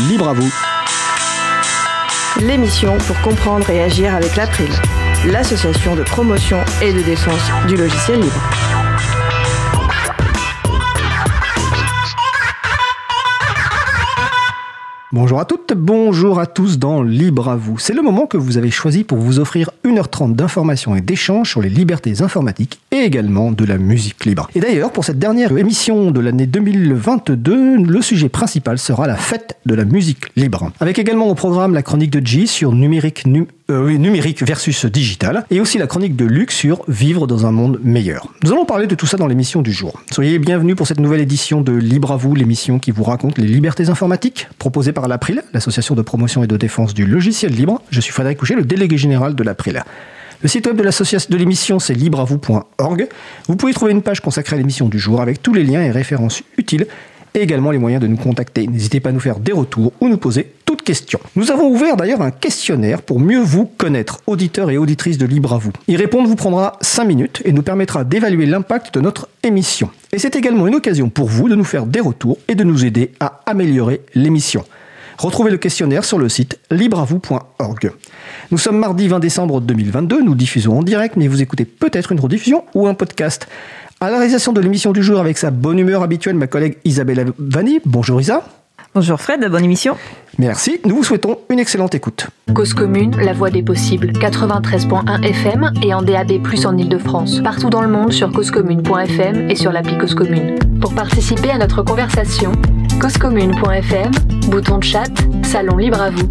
Libre à vous. L'émission pour comprendre et agir avec l'April, l'association de promotion et de défense du logiciel libre. Bonjour à toutes, bonjour à tous dans Libre à vous. C'est le moment que vous avez choisi pour vous offrir 1h30 d'informations et d'échanges sur les libertés informatiques et également de la musique libre. Et d'ailleurs, pour cette dernière émission de l'année 2022, le sujet principal sera la fête de la musique libre. Avec également au programme la chronique de G sur numérique, euh, numérique versus digital et aussi la chronique de Luc sur vivre dans un monde meilleur. Nous allons parler de tout ça dans l'émission du jour. Soyez bienvenus pour cette nouvelle édition de Libre à vous, l'émission qui vous raconte les libertés informatiques proposée par l'April, l'association de promotion et de défense du logiciel libre. Je suis Frédéric Couchet, le délégué général de l'April. Le site web de l'association de l'émission, c'est libreavou.org. Vous pouvez trouver une page consacrée à l'émission du jour avec tous les liens et références utiles et également les moyens de nous contacter. N'hésitez pas à nous faire des retours ou nous poser Nous avons ouvert d'ailleurs un questionnaire pour mieux vous connaître, auditeurs et auditrices de Libre à vous. Y répondre vous prendra 5 minutes et nous permettra d'évaluer l'impact de notre émission. Et c'est également une occasion pour vous de nous faire des retours et de nous aider à améliorer l'émission. Retrouvez le questionnaire sur le site libreavou.org. Nous sommes mardi 20 décembre 2022, nous diffusons en direct, mais vous écoutez peut-être une rediffusion ou un podcast. À la réalisation de l'émission du jour, avec sa bonne humeur habituelle, ma collègue Isabelle Vanni. Bonjour Isa. Bonjour Fred, bonne émission. Merci, nous vous souhaitons une excellente écoute. Cause commune, la voix des possibles, 93.1 FM et en DAB+, en Ile-de-France. Partout dans le monde sur causecommune.fm et sur l'appli Cause Commune. Pour participer à notre conversation, causecommune.fm, bouton de chat, salon libre à vous.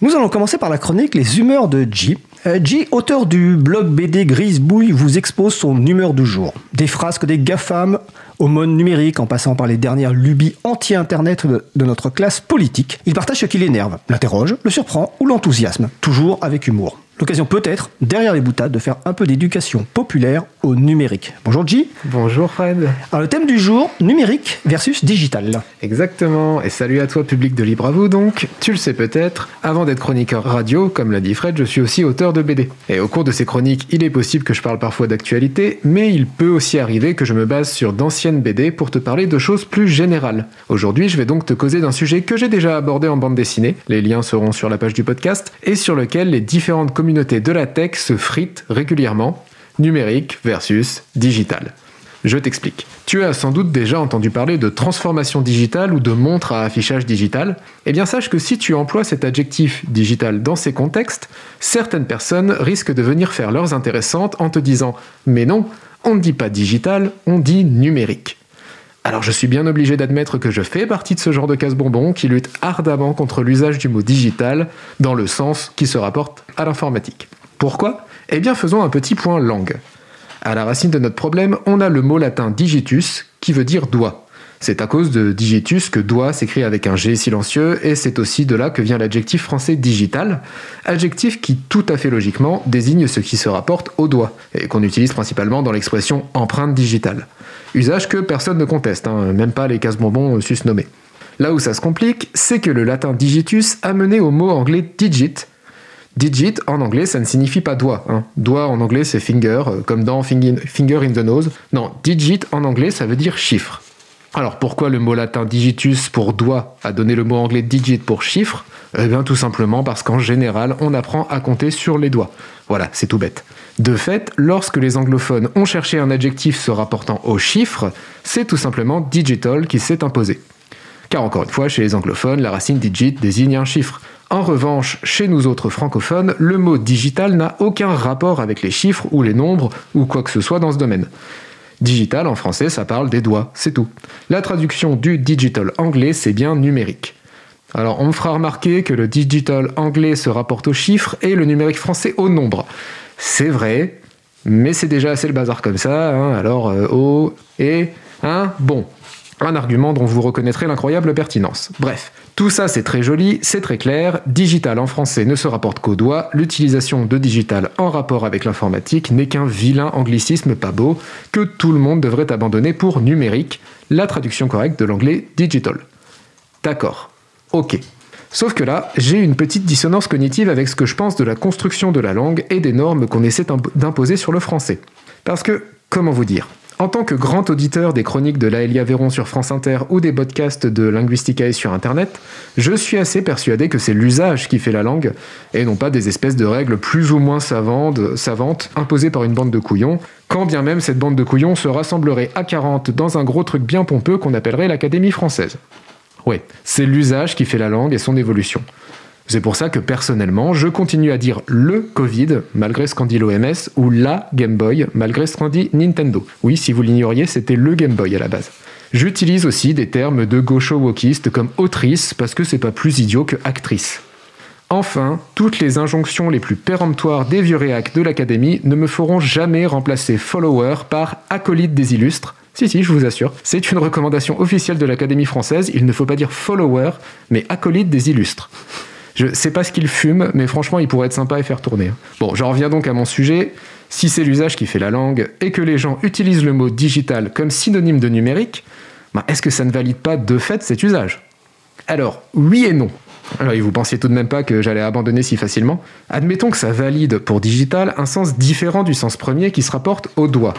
Nous allons commencer par la chronique Les humeurs de J. Euh, J, auteur du blog BD Grise Bouille, vous expose son humeur du jour. Des frasques des GAFAM au monde numérique en passant par les dernières lubies anti-internet de notre classe politique. Il partage ce qui l'énerve, l'interroge, le surprend ou l'enthousiasme, toujours avec humour. L'occasion peut-être, derrière les boutades, de faire un peu d'éducation populaire au numérique. Bonjour J. Bonjour Fred. Alors le thème du jour, numérique versus digital. Exactement, et salut à toi public de Libre à vous donc. Tu le sais peut-être, avant d'être chroniqueur radio, comme l'a dit Fred, je suis aussi auteur de BD. Et au cours de ces chroniques, il est possible que je parle parfois d'actualité, mais il peut aussi arriver que je me base sur d'anciennes BD pour te parler de choses plus générales. Aujourd'hui, je vais donc te causer d'un sujet que j'ai déjà abordé en bande dessinée, les liens seront sur la page du podcast, et sur lequel les différentes communautés communauté de la tech se frite régulièrement, numérique versus digital. Je t'explique. Tu as sans doute déjà entendu parler de transformation digitale ou de montre à affichage digital. Eh bien sache que si tu emploies cet adjectif digital dans ces contextes, certaines personnes risquent de venir faire leurs intéressantes en te disant Mais non, on ne dit pas digital, on dit numérique. Alors je suis bien obligé d'admettre que je fais partie de ce genre de casse-bonbon qui lutte ardemment contre l'usage du mot digital dans le sens qui se rapporte à l'informatique. Pourquoi? Eh bien faisons un petit point langue. À la racine de notre problème, on a le mot latin digitus qui veut dire doigt. C'est à cause de digitus que doigt s'écrit avec un G silencieux et c'est aussi de là que vient l'adjectif français digital, adjectif qui tout à fait logiquement désigne ce qui se rapporte au doigt et qu'on utilise principalement dans l'expression empreinte digitale. Usage que personne ne conteste, hein, même pas les casse-bonbons susnommés. Là où ça se complique, c'est que le latin digitus a mené au mot anglais digit. Digit en anglais, ça ne signifie pas doigt. Hein. Doigt en anglais, c'est finger, euh, comme dans finger in the nose. Non, digit en anglais, ça veut dire chiffre. Alors pourquoi le mot latin digitus pour doigt a donné le mot anglais digit pour chiffre? Eh bien tout simplement parce qu'en général, on apprend à compter sur les doigts. Voilà, c'est tout bête. De fait, lorsque les anglophones ont cherché un adjectif se rapportant aux chiffres, c'est tout simplement digital qui s'est imposé. Car encore une fois, chez les anglophones, la racine digit désigne un chiffre. En revanche, chez nous autres francophones, le mot digital n'a aucun rapport avec les chiffres ou les nombres ou quoi que ce soit dans ce domaine. Digital en français, ça parle des doigts, c'est tout. La traduction du digital anglais, c'est bien numérique. Alors on me fera remarquer que le digital anglais se rapporte aux chiffres et le numérique français aux nombres. C'est vrai, mais c'est déjà assez le bazar comme ça, hein. alors euh, oh, et, hein, bon. Un argument dont vous reconnaîtrez l'incroyable pertinence. Bref, tout ça c'est très joli, c'est très clair, digital en français ne se rapporte qu'au doigt, l'utilisation de digital en rapport avec l'informatique n'est qu'un vilain anglicisme pas beau que tout le monde devrait abandonner pour numérique, la traduction correcte de l'anglais digital. D'accord, ok. Sauf que là, j'ai une petite dissonance cognitive avec ce que je pense de la construction de la langue et des normes qu'on essaie d'imposer sur le français. Parce que, comment vous dire? En tant que grand auditeur des chroniques de Laëlia Véron sur France Inter ou des podcasts de Linguisticae sur Internet, je suis assez persuadé que c'est l'usage qui fait la langue, et non pas des espèces de règles plus ou moins savantes, imposées par une bande de couillons, quand bien même cette bande de couillons se rassemblerait à 40 dans un gros truc bien pompeux qu'on appellerait l'Académie française. Oui, c'est l'usage qui fait la langue et son évolution. C'est pour ça que personnellement, je continue à dire le Covid, malgré ce qu'en dit l'OMS, ou la Game Boy, malgré ce qu'en dit Nintendo. Oui, si vous l'ignoriez, c'était le Game Boy à la base. J'utilise aussi des termes de gaucho-wokistes comme autrice, parce que c'est pas plus idiot que actrice. Enfin, toutes les injonctions les plus péremptoires des vieux réacs de l'Académie ne me feront jamais remplacer follower par acolyte des illustres. Si, si, je vous assure, c'est une recommandation officielle de l'Académie française, il ne faut pas dire follower, mais acolyte des illustres. Je sais pas ce qu'il fume, mais franchement, il pourrait être sympa à faire tourner. Bon, j'en reviens donc à mon sujet. Si c'est l'usage qui fait la langue et que les gens utilisent le mot digital comme synonyme de numérique, ben, est-ce que ça ne valide pas de fait cet usage? Alors, oui et non. Alors, vous pensiez tout de même pas que j'allais abandonner si facilement Admettons que ça valide pour digital un sens différent du sens premier qui se rapporte au doigt.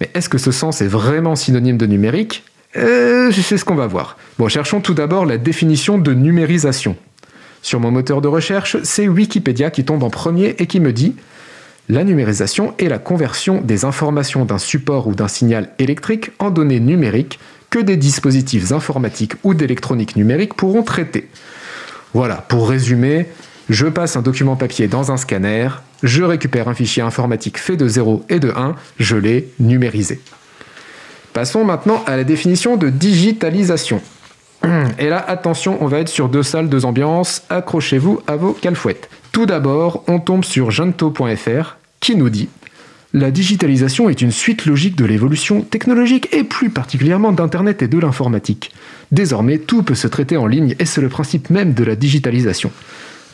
Mais est-ce que ce sens est vraiment synonyme de numérique? Euh, C'est ce qu'on va voir. Bon, cherchons tout d'abord la définition de numérisation. Sur mon moteur de recherche, c'est Wikipédia qui tombe en premier et qui me dit La numérisation est la conversion des informations d'un support ou d'un signal électrique en données numériques que des dispositifs informatiques ou d'électronique numérique pourront traiter. Voilà, pour résumer, je passe un document papier dans un scanner, je récupère un fichier informatique fait de 0 et de 1, je l'ai numérisé. Passons maintenant à la définition de digitalisation. Et là, attention, on va être sur deux salles, deux ambiances. Accrochez-vous à vos calfouettes. Tout d'abord, on tombe sur gento.fr qui nous dit La digitalisation est une suite logique de l'évolution technologique et plus particulièrement d'Internet et de l'informatique. Désormais, tout peut se traiter en ligne et c'est le principe même de la digitalisation.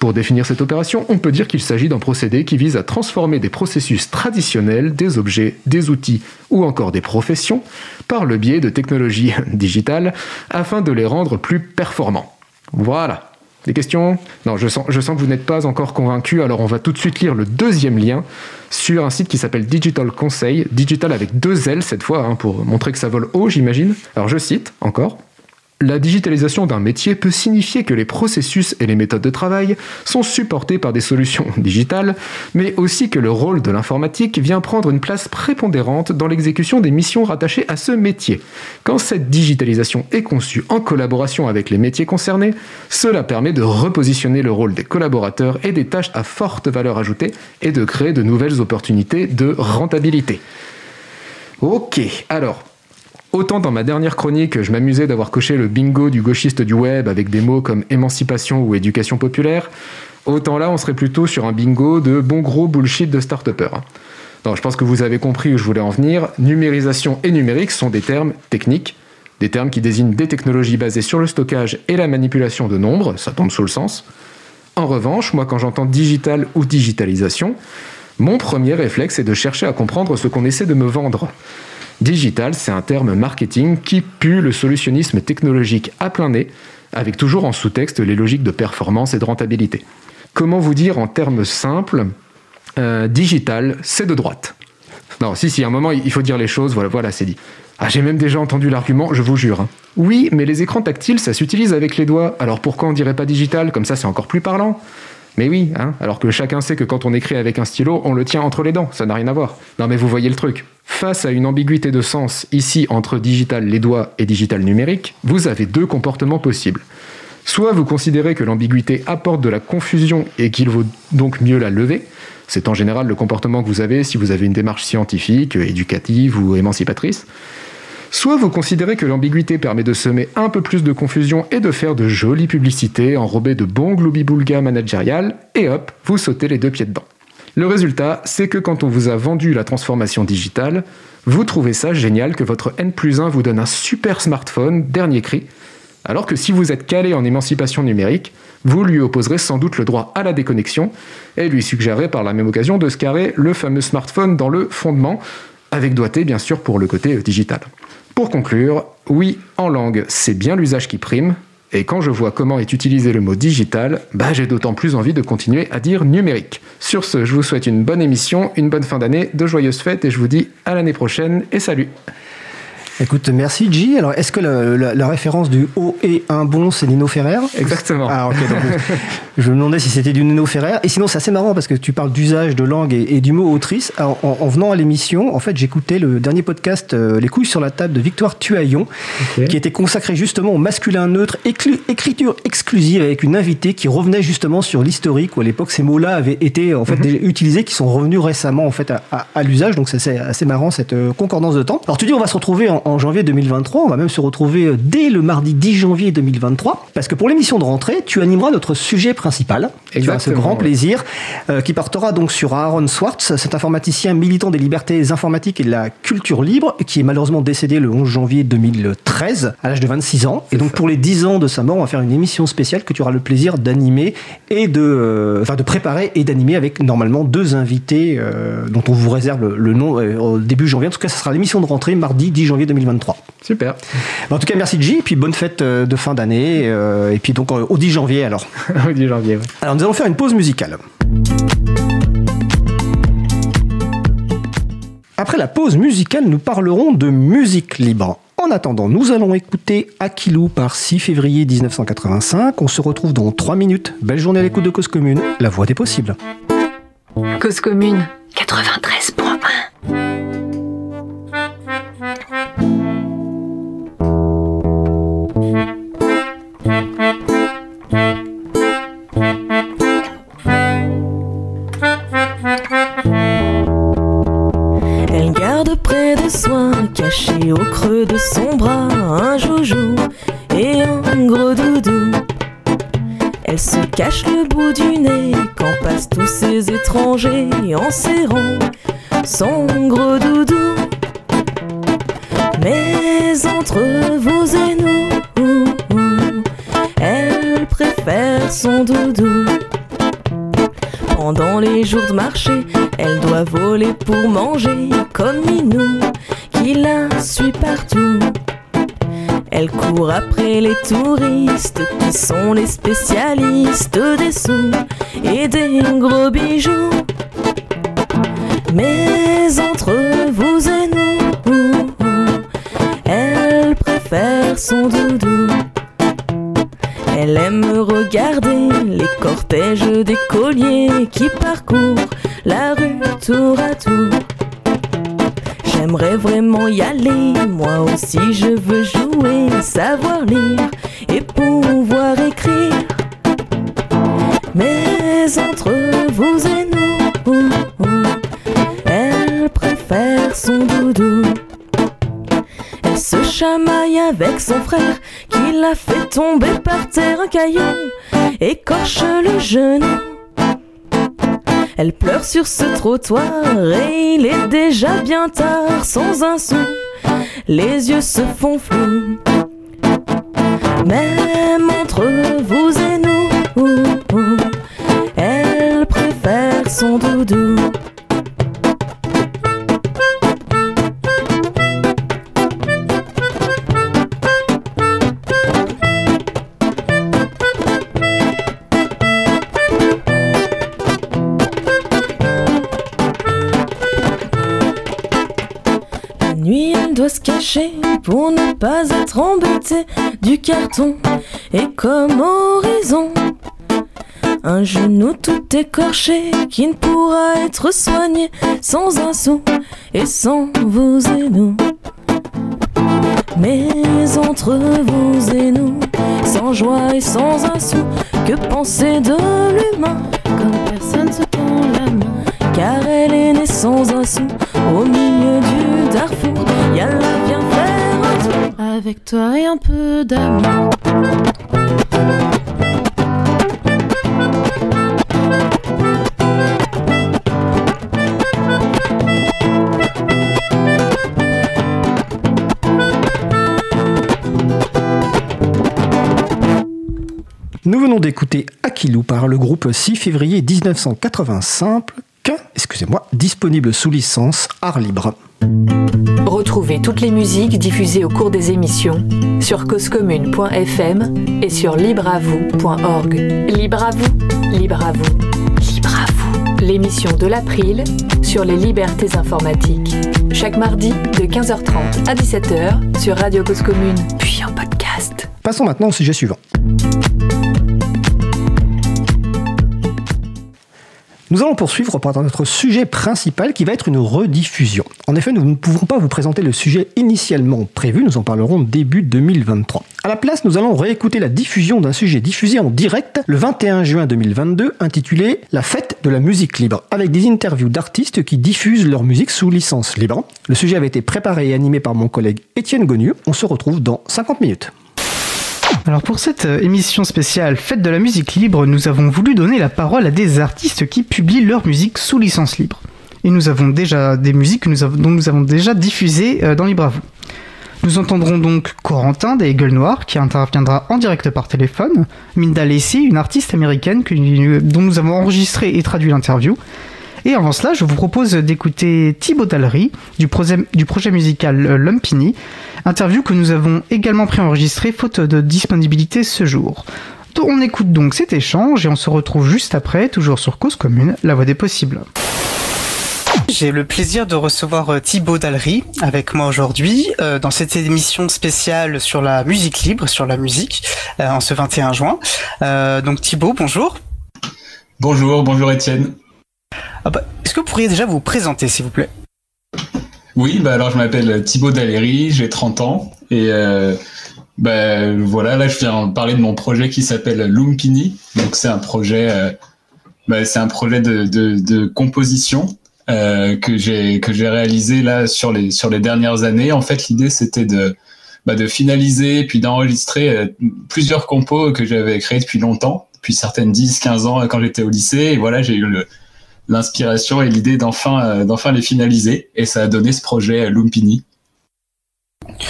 Pour définir cette opération, on peut dire qu'il s'agit d'un procédé qui vise à transformer des processus traditionnels, des objets, des outils ou encore des professions par le biais de technologies digitales afin de les rendre plus performants. Voilà. Des questions? Non, je sens, que vous n'êtes pas encore convaincu, alors on va tout de suite lire le deuxième lien sur un site qui s'appelle Digital Conseil, digital avec deux L cette fois, hein, pour montrer que ça vole haut, j'imagine. Alors je cite encore. La digitalisation d'un métier peut signifier que les processus et les méthodes de travail sont supportés par des solutions digitales, mais aussi que le rôle de l'informatique vient prendre une place prépondérante dans l'exécution des missions rattachées à ce métier. Quand cette digitalisation est conçue en collaboration avec les métiers concernés, cela permet de repositionner le rôle des collaborateurs et des tâches à forte valeur ajoutée et de créer de nouvelles opportunités de rentabilité. Ok, alors Autant dans ma dernière chronique, je m'amusais d'avoir coché le bingo du gauchiste du web avec des mots comme émancipation ou éducation populaire, autant là on serait plutôt sur un bingo de bon gros bullshit de start Non, je pense que vous avez compris où je voulais en venir. Numérisation et numérique sont des termes techniques, des termes qui désignent des technologies basées sur le stockage et la manipulation de nombres, ça tombe sous le sens. En revanche, moi quand j'entends digital ou digitalisation, mon premier réflexe est de chercher à comprendre ce qu'on essaie de me vendre. Digital, c'est un terme marketing qui pue le solutionnisme technologique à plein nez, avec toujours en sous-texte les logiques de performance et de rentabilité. Comment vous dire en termes simples euh, Digital, c'est de droite. Non, si, si, à un moment, il faut dire les choses, voilà, voilà, c'est dit. Ah, j'ai même déjà entendu l'argument, je vous jure. Hein. Oui, mais les écrans tactiles, ça s'utilise avec les doigts, alors pourquoi on dirait pas digital? Comme ça, c'est encore plus parlant. Mais oui, hein, alors que chacun sait que quand on écrit avec un stylo, on le tient entre les dents, ça n'a rien à voir. Non mais vous voyez le truc. Face à une ambiguïté de sens ici entre digital les doigts et digital numérique, vous avez deux comportements possibles. Soit vous considérez que l'ambiguïté apporte de la confusion et qu'il vaut donc mieux la lever, c'est en général le comportement que vous avez si vous avez une démarche scientifique, éducative ou émancipatrice, Soit vous considérez que l'ambiguïté permet de semer un peu plus de confusion et de faire de jolies publicités enrobées de bons gloubi-boulga managérial, et hop, vous sautez les deux pieds dedans. Le résultat, c'est que quand on vous a vendu la transformation digitale, vous trouvez ça génial que votre N plus 1 vous donne un super smartphone, dernier cri, alors que si vous êtes calé en émancipation numérique, vous lui opposerez sans doute le droit à la déconnexion et lui suggérerez par la même occasion de se carrer le fameux smartphone dans le fondement, avec doigté bien sûr pour le côté digital. Pour conclure, oui, en langue, c'est bien l'usage qui prime, Et quand je vois comment est utilisé le mot digital, bah j'ai d'autant plus envie de continuer à dire numérique. Sur ce, je vous souhaite une bonne émission, une bonne fin d'année, de joyeuses fêtes et je vous dis à l'année prochaine et salut Écoute, merci G. Alors, est-ce que la, la- la référence du haut et un bon, c'est Nino Ferrer? Exactement. Ah, ok. Donc, je me demandais si c'était du Nino Ferrer. Et sinon, c'est assez marrant parce que tu parles d'usage de langue et, et du mot autrice. Alors, en, en venant à l'émission, en fait, j'écoutais le dernier podcast euh, Les couilles sur la table de Victoire Tuaillon, qui était consacré justement au masculin neutre, écriture exclusive avec une invitée qui revenait justement sur l'historique où à l'époque ces mots-là avaient été en fait déjà utilisés, qui sont revenus récemment en fait à, à- à l'usage. Donc c'est assez, assez marrant cette euh, concordance de temps. Alors tu dis on va se retrouver en, en janvier 2023, on va même se retrouver euh, dès le mardi 10 janvier 2023, parce que pour l'émission de rentrée, tu animeras notre sujet principal. Tu as ce Exactement, grand ouais. plaisir euh, qui portera donc sur Aaron Swartz, cet informaticien militant des libertés informatiques et de la culture libre, qui est malheureusement décédé le 11 janvier 2013 à l'âge de 26 ans. Et donc ça. pour les 10 ans de sa mort, on va faire une émission spéciale que tu auras le plaisir d'animer et de, euh, enfin de préparer et d'animer avec normalement deux invités euh, dont on vous réserve le, le nom au début janvier. En tout cas, ce sera l'émission de rentrée mardi 10 janvier 2023. Super. En tout cas, merci J, et puis bonne fête euh, de fin d'année, euh, et puis donc euh, au 10 janvier alors. Au 10 janvier. ouais. Alors nous allons faire une pause musicale. Après la pause musicale, nous parlerons de musique libre. En attendant, nous allons écouter Aquilou par 6 février 1985. On se retrouve dans 3 minutes. Belle journée à l'écoute de Cause Commune, la voix des possibles. Cause commune 93.1 trottoir et il est déjà bien tard, sans un sou, les yeux se font flous. Du carton. Et comme horizon, un genou tout écorché qui ne pourra être soigné sans un sou et sans vous et nous. Mais entre vous et nous, sans joie et sans un sou, que penser de l'humain? Comme personne se tend la main. car elle est née sans un sou au milieu du Darfour. Faire un tour. Avec toi et un peu d'amour. Nous venons d'écouter Aquilou par le groupe 6 février 1985, excusez-moi, disponible sous licence art libre. Retrouvez toutes les musiques diffusées au cours des émissions sur causecommune.fm et sur libreavoue.org. Libre à vous, libre à vous, libre à vous. L'émission de l'April sur les libertés informatiques. Chaque mardi de 15h30 à 17h sur Radio Cause Commune, puis en podcast. Passons maintenant au sujet suivant. Nous allons poursuivre par notre sujet principal qui va être une rediffusion. En effet, nous ne pouvons pas vous présenter le sujet initialement prévu, nous en parlerons début 2023. À la place, nous allons réécouter la diffusion d'un sujet diffusé en direct le 21 juin 2022 intitulé La fête de la musique libre, avec des interviews d'artistes qui diffusent leur musique sous licence libre. Le sujet avait été préparé et animé par mon collègue Étienne Gonu. On se retrouve dans 50 minutes. Alors pour cette euh, émission spéciale Fête de la musique libre, nous avons voulu donner la parole à des artistes qui publient leur musique sous licence libre. Et nous avons déjà des musiques dont nous avons déjà diffusées euh, dans Libre. Nous entendrons donc Corentin des Gueules Noires qui interviendra en direct par téléphone, Minda Lacey, une artiste américaine dont nous avons enregistré et traduit l'interview. Et avant cela, je vous propose d'écouter Thibaut Dallery du projet, du projet musical euh, Lumpini, interview que nous avons également préenregistrée faute de disponibilité ce jour. On écoute donc cet échange et on se retrouve juste après, toujours sur Cause Commune, la voix des possibles. J'ai le plaisir de recevoir euh, Thibaut Dallery avec moi aujourd'hui euh, dans cette émission spéciale sur la musique libre, sur la musique, euh, en ce 21 juin. Euh, donc Thibaut, bonjour. Bonjour, bonjour Étienne. Ah bah, Est-ce que vous pourriez déjà vous présenter s'il vous plaît? Oui, bah alors je m'appelle Thibaut Dallery, j'ai 30 ans et euh, bah, voilà, là je viens parler de mon projet qui s'appelle Lumpini. Donc c'est un projet, euh, bah, c'est un projet de, de, composition euh, que j'ai que j'ai réalisé là sur les sur les dernières années. En fait, l'idée c'était de bah, de finaliser puis d'enregistrer plusieurs compos que j'avais créés depuis longtemps, depuis certaines 10-15 ans quand j'étais au lycée. Et voilà, j'ai eu le l'inspiration et l'idée d'enfin euh, d'enfin les finaliser. Et ça a donné ce projet euh, Lumpini.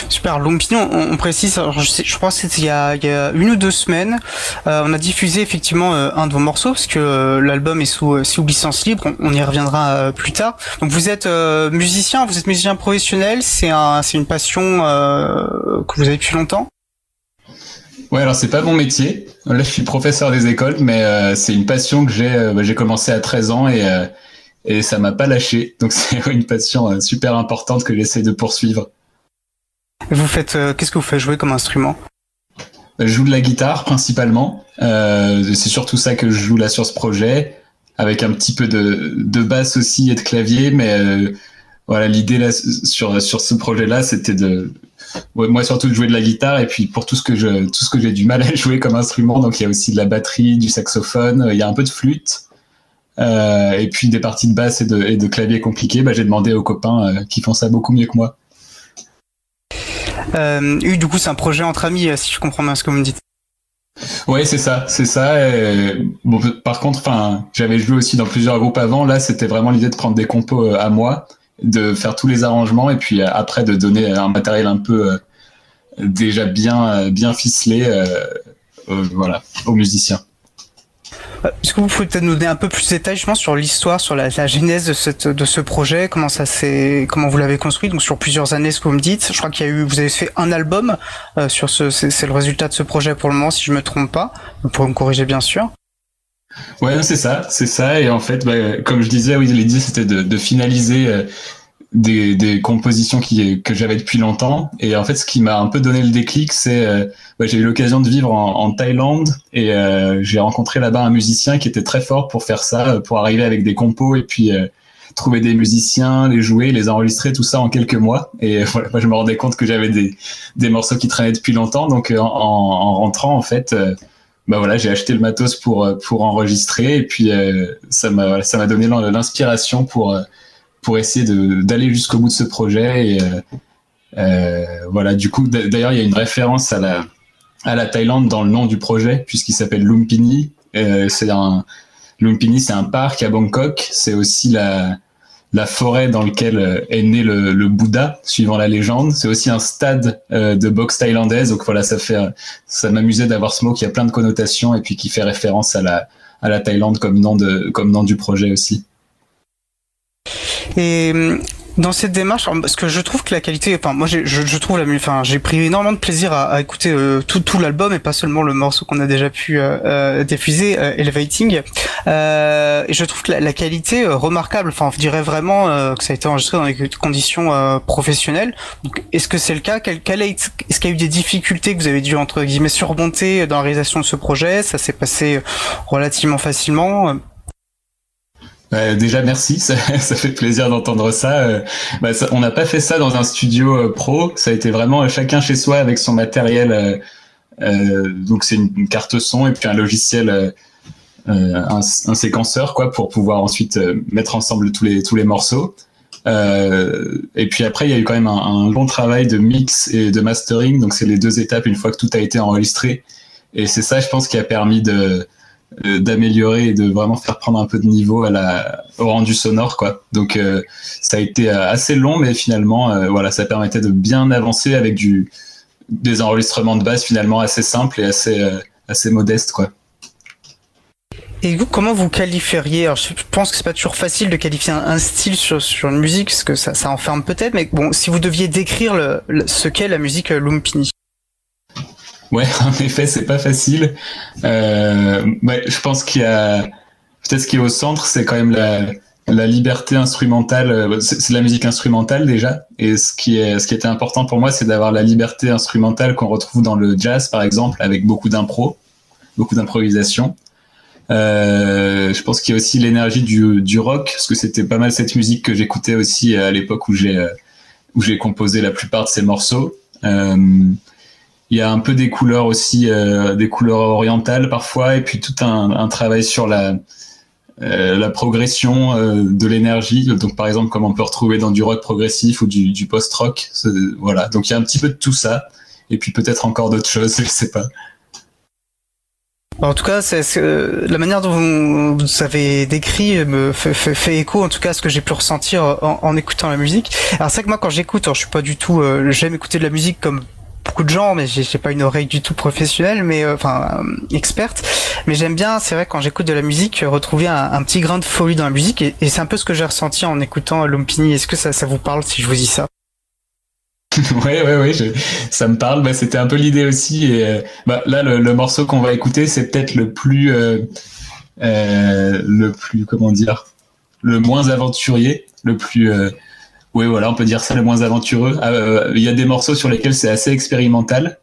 Super, Lumpini, on, on précise, je, je crois que c'était il, il y a une ou deux semaines, euh, on a diffusé effectivement euh, un de vos morceaux, parce que euh, l'album est sous, sous licence libre, on, y reviendra plus tard. Donc vous êtes musicien, vous êtes musicien professionnel, c'est un, une passion que vous avez depuis longtemps? Ouais, alors c'est pas mon métier. Là, je suis professeur des écoles, mais euh, c'est une passion que j'ai. euh, bah, j'ai commencé à 13 ans et euh, et ça m'a pas lâché. Donc c'est une passion super importante que j'essaie de poursuivre. Vous faites, qu'est-ce que vous faites? Jouer comme instrument? Je joue de la guitare principalement. C'est surtout ça que je joue là sur ce projet, avec un petit peu de, de basse aussi et de clavier. Mais voilà, l'idée là sur sur ce projet-là, c'était de moi surtout de jouer de la guitare et puis pour tout ce que je tout ce que j'ai du mal à jouer comme instrument. Donc il y a aussi de la batterie, du saxophone, il y a un peu de flûte. Euh, et puis des parties de basse et de, et de clavier compliquées, bah, j'ai demandé aux copains euh, qui font ça beaucoup mieux que moi. euh, oui, du coup c'est un projet entre amis, euh, si je comprends bien ce que vous me dites. Ouais, c'est ça, c'est ça. bon, par contre, enfin, j'avais joué aussi dans plusieurs groupes avant. Là, c'était vraiment l'idée de prendre des compos euh, à moi, de faire tous les arrangements et puis euh, après de donner un matériel un peu euh, déjà bien euh, bien ficelé, voilà, aux musiciens. Est-ce que vous pouvez peut-être nous donner un peu plus de détails justement sur l'histoire, sur la, genèse de, cette, de ce projet, comment ça s'est, comment vous l'avez construit, donc sur plusieurs années, ce que vous me dites. Je crois qu'il y a eu, vous avez fait un album sur ce, c'est c'est le résultat de ce projet pour le moment, si je me trompe pas. Vous pourrez me corriger bien sûr. Ouais, c'est ça, c'est ça. Et en fait, bah, comme je disais, oui, l'idée c'était de, de finaliser euh, des, des compositions qui, que j'avais depuis longtemps. Et en fait, ce qui m'a un peu donné le déclic, c'est euh, bah, j'ai eu l'occasion de vivre en, en Thaïlande et euh, j'ai rencontré là-bas un musicien qui était très fort pour faire ça, euh, pour arriver avec des compos et puis euh, trouver des musiciens, les jouer, les enregistrer, tout ça en quelques mois. Et voilà, moi, je me rendais compte que j'avais des, des morceaux qui traînaient depuis longtemps. Donc, en, en rentrant, en fait, bah voilà, j'ai acheté le matos pour euh, pour enregistrer et puis euh, ça m'a ça m'a donné l'in- l'inspiration pour euh, pour essayer d'aller jusqu'au bout de ce projet et euh, euh, voilà. Du coup, d'ailleurs, il y a une référence à la à la Thaïlande dans le nom du projet puisqu'il s'appelle Lumpini. C'est un Lumpini, c'est un parc à Bangkok. C'est aussi la la forêt dans laquelle euh, est né le, Bouddha, suivant la légende. C'est aussi un stade euh, de boxe thaïlandaise. Donc voilà, ça fait, ça m'amusait d'avoir ce mot qui a plein de connotations et puis qui fait référence à la, à la Thaïlande comme nom de, comme nom du projet aussi. Dans cette démarche, parce que je trouve que la qualité, enfin moi je, je trouve la, enfin j'ai pris énormément de plaisir à, à écouter euh, tout, tout l'album et pas seulement le morceau qu'on a déjà pu euh, euh diffuser, euh, Elevating. et je trouve que la, la qualité remarquable. Enfin, je dirais vraiment que ça a été enregistré dans des conditions professionnelles. Est-ce que c'est le cas? Quel, quel est, Est-ce qu'il y a eu des difficultés que vous avez dû entre guillemets surmonter dans la réalisation de ce projet? Ça s'est passé relativement facilement bah, déjà merci, ça, fait plaisir d'entendre ça. Euh, bah, ça on n'a pas fait ça dans un studio euh, pro, ça a été vraiment euh, chacun chez soi avec son matériel. Euh, donc c'est une, carte son et puis un logiciel, un, séquenceur quoi pour pouvoir ensuite mettre ensemble tous les tous les morceaux. et puis après il y a eu quand même un, un long travail de mix et de mastering, donc c'est les deux étapes une fois que tout a été enregistré. Et c'est ça je pense qui a permis de euh, d'améliorer et de vraiment faire prendre un peu de niveau à la, au rendu sonore quoi. Donc euh, ça a été euh, assez long mais finalement voilà ça permettait de bien avancer avec du des enregistrements de base finalement assez simples et assez assez modestes quoi. Et vous, comment vous qualifieriez? Alors, je pense que c'est pas toujours facile de qualifier un, style sur, sur une musique, parce que ça, ça enferme peut-être. Mais bon, si vous deviez décrire ce qu'est la musique Lumpini. Ouais, en effet, c'est pas facile. Euh, ouais, je pense qu'il y a peut-être ce qui est au centre, c'est quand même la, la liberté instrumentale. Euh, c'est la musique instrumentale déjà, et ce qui est ce qui était important pour moi, c'est d'avoir la liberté instrumentale qu'on retrouve dans le jazz, par exemple, avec beaucoup d'impro, beaucoup d'improvisation. Euh, je pense qu'il y a aussi l'énergie du, du rock, parce que c'était pas mal cette musique que j'écoutais aussi à l'époque où j'ai où j'ai composé la plupart de ces morceaux. Euh, il y a un peu des couleurs aussi, euh, des couleurs orientales parfois, et puis tout un, travail sur la, euh, progression euh, de l'énergie. Donc par exemple, comme on peut retrouver dans du rock progressif ou du, post-rock. Voilà. Donc il y a un petit peu de tout ça, et puis peut-être encore d'autres choses, je sais pas. En tout cas, la manière dont vous, vous, avez décrit me fait, écho, en tout cas, à ce que j'ai pu ressentir en, écoutant la musique. Alors c'est que moi, quand j'écoute, je suis pas du tout, j'aime écouter de la musique comme beaucoup de gens, mais j'ai pas une oreille du tout professionnelle, mais euh, enfin euh, experte. Mais j'aime bien, c'est vrai, quand j'écoute de la musique, retrouver un, petit grain de folie dans la musique, et, c'est un peu ce que j'ai ressenti en écoutant Lumpini. Est-ce que ça, vous parle si je vous dis ça? Ouais, ouais, ouais, je, ça me parle. Bah, C'était un peu l'idée aussi. Euh, bah, là, le, morceau qu'on va écouter, c'est peut-être le plus, le plus, comment dire, le moins aventurier, le plus oui, voilà, on peut dire ça le moins aventureux. Ah, euh, il y a des morceaux sur lesquels c'est assez expérimental.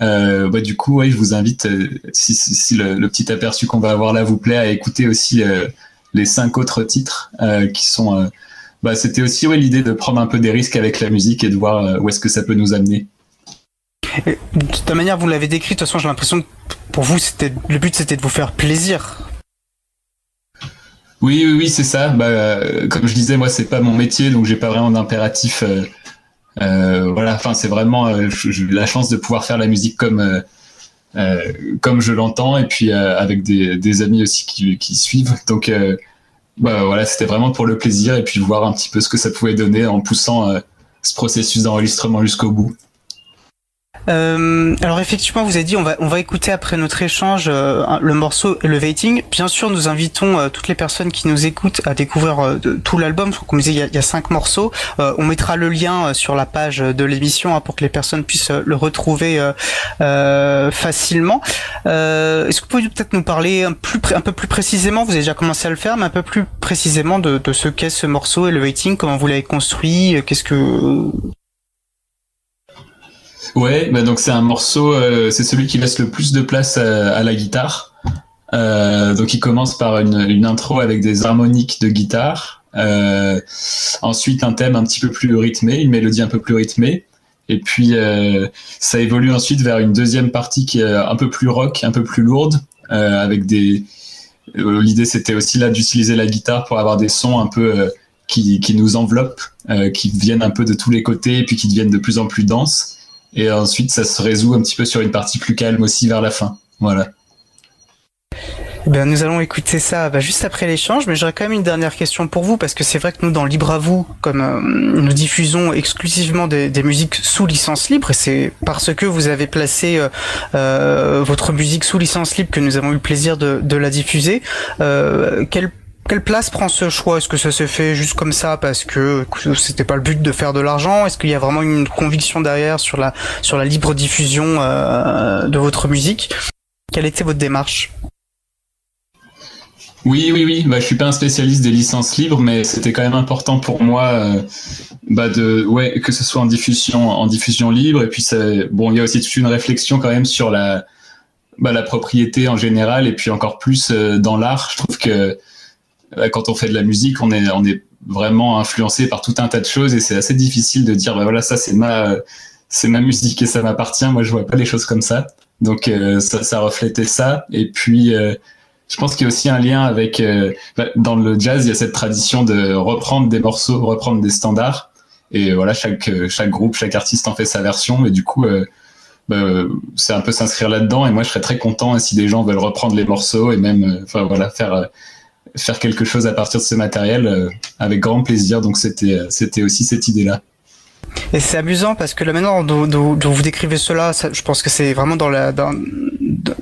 Euh, bah, du coup, je vous invite, euh, si, le, petit aperçu qu'on va avoir là vous plaît, à écouter aussi les cinq autres titres qui sont. bah, C'était aussi l'idée de prendre un peu des risques avec la musique et de voir où est-ce que ça peut nous amener. De toute manière, vous l'avez décrit. De toute façon, j'ai l'impression que pour vous, le but, c'était de vous faire plaisir. Oui, oui, oui, c'est ça. Bah, euh, comme je disais, moi, c'est pas mon métier, donc j'ai pas vraiment d'impératif. Euh, euh, voilà, enfin, c'est vraiment j'ai la chance de pouvoir faire la musique comme comme je l'entends, et puis avec des, des, amis aussi qui, qui suivent. Donc, bah, voilà, c'était vraiment pour le plaisir et puis voir un petit peu ce que ça pouvait donner en poussant ce processus d'enregistrement jusqu'au bout. Euh, alors effectivement, vous avez dit on va on va écouter après notre échange euh, le morceau Elevating. Bien sûr, nous invitons euh, toutes les personnes qui nous écoutent à découvrir tout l'album. Comme disais, il y, a, il y a cinq morceaux. On mettra le lien sur la page de l'émission hein, pour que les personnes puissent le retrouver facilement. Est-ce que vous pouvez peut-être nous parler un, peu plus précisément Vous avez déjà commencé à le faire, mais un peu plus précisément de, de ce qu'est ce morceau Elevating, comment vous l'avez construit, qu'est-ce que Ouais, bah donc c'est un morceau, euh, c'est celui qui laisse le plus de place à, à la guitare. Euh, donc il commence par une, une, intro avec des harmoniques de guitare, euh, ensuite un thème un petit peu plus rythmé, une mélodie un peu plus rythmée, et puis euh, ça évolue ensuite vers une deuxième partie qui est un peu plus rock, un peu plus lourde, euh, avec des. L'idée c'était aussi là d'utiliser la guitare pour avoir des sons un peu qui, qui nous enveloppent, qui viennent un peu de tous les côtés et puis qui deviennent de plus en plus denses. Et ensuite, ça se résout un petit peu sur une partie plus calme aussi vers la fin. Voilà. Ben, nous allons écouter ça bah, juste après l'échange, mais j'aurais quand même une dernière question pour vous, parce que c'est vrai que nous, dans Libre à vous, comme euh, nous diffusons exclusivement des, des, musiques sous licence libre, et c'est parce que vous avez placé euh, euh, votre musique sous licence libre que nous avons eu le plaisir de, de la diffuser. Euh, quel quelle place prend ce choix? Est-ce que ça s'est fait juste comme ça parce que c'était pas le but de faire de l'argent? Est-ce qu'il y a vraiment une conviction derrière sur la sur la libre diffusion euh, de votre musique? Quelle était votre démarche? Oui, oui, oui. Bah, je suis pas un spécialiste des licences libres, mais c'était quand même important pour moi, euh, bah, de, ouais, que ce soit en diffusion, en diffusion libre. Et puis, bon, il y a aussi toute une réflexion quand même sur la, bah, la propriété en général, et puis encore plus euh, dans l'art. Je trouve que quand on fait de la musique, on est, vraiment influencé par tout un tas de choses et c'est assez difficile de dire, bah voilà, ça c'est ma, ma musique et ça m'appartient. Moi, je vois pas les choses comme ça. Donc, euh, ça, reflétait ça. Et puis, euh, je pense qu'il y a aussi un lien avec, euh, bah, dans le jazz, il y a cette tradition de reprendre des morceaux, reprendre des standards. Et voilà, chaque, chaque groupe, chaque artiste en fait sa version. Et du coup, bah, c'est un peu s'inscrire là-dedans. Et moi, je serais très content si des gens veulent reprendre les morceaux et même, enfin voilà, faire faire quelque chose à partir de ce matériel euh, avec grand plaisir. Donc c'était euh, c'était aussi cette idée-là. Et c'est amusant parce que la manière dont, vous décrivez cela, je pense que c'est vraiment dans la dans,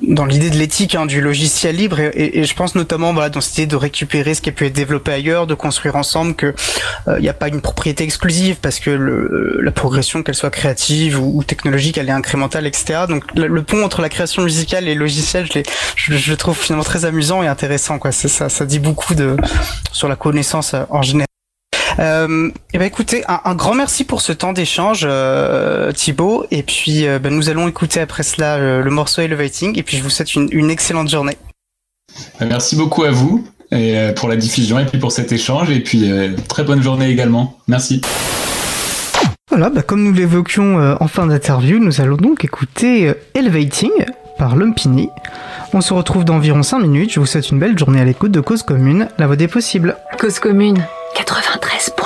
dans l'idée de l'éthique hein, du logiciel libre et, et, je pense notamment voilà, dans cette idée de récupérer ce qui a pu être développé ailleurs, de construire ensemble que il euh, n'y a pas une propriété exclusive parce que le, la progression qu'elle soit créative ou, technologique elle est incrémentale etc. Donc le, pont entre la création musicale et le logiciel je, je, je, le trouve finalement très amusant et intéressant quoi. Ça, ça dit beaucoup de sur la connaissance euh, en général. Euh, et eh ben écoutez, un, grand merci pour ce temps d'échange, euh, Thibaut. Et puis, euh, ben, nous allons écouter après cela le, morceau Elevating. Et puis, je vous souhaite une, une excellente journée. Ben, merci beaucoup à vous et euh, pour la diffusion et puis pour cet échange. Et puis, euh, très bonne journée également. Merci. Voilà, bah comme nous l'évoquions en fin d'interview, nous allons donc écouter Elevating par Lumpini. On se retrouve dans environ 5 minutes. Je vous souhaite une belle journée à l'écoute de Cause Commune, la voix des possibles. Cause Commune 93.1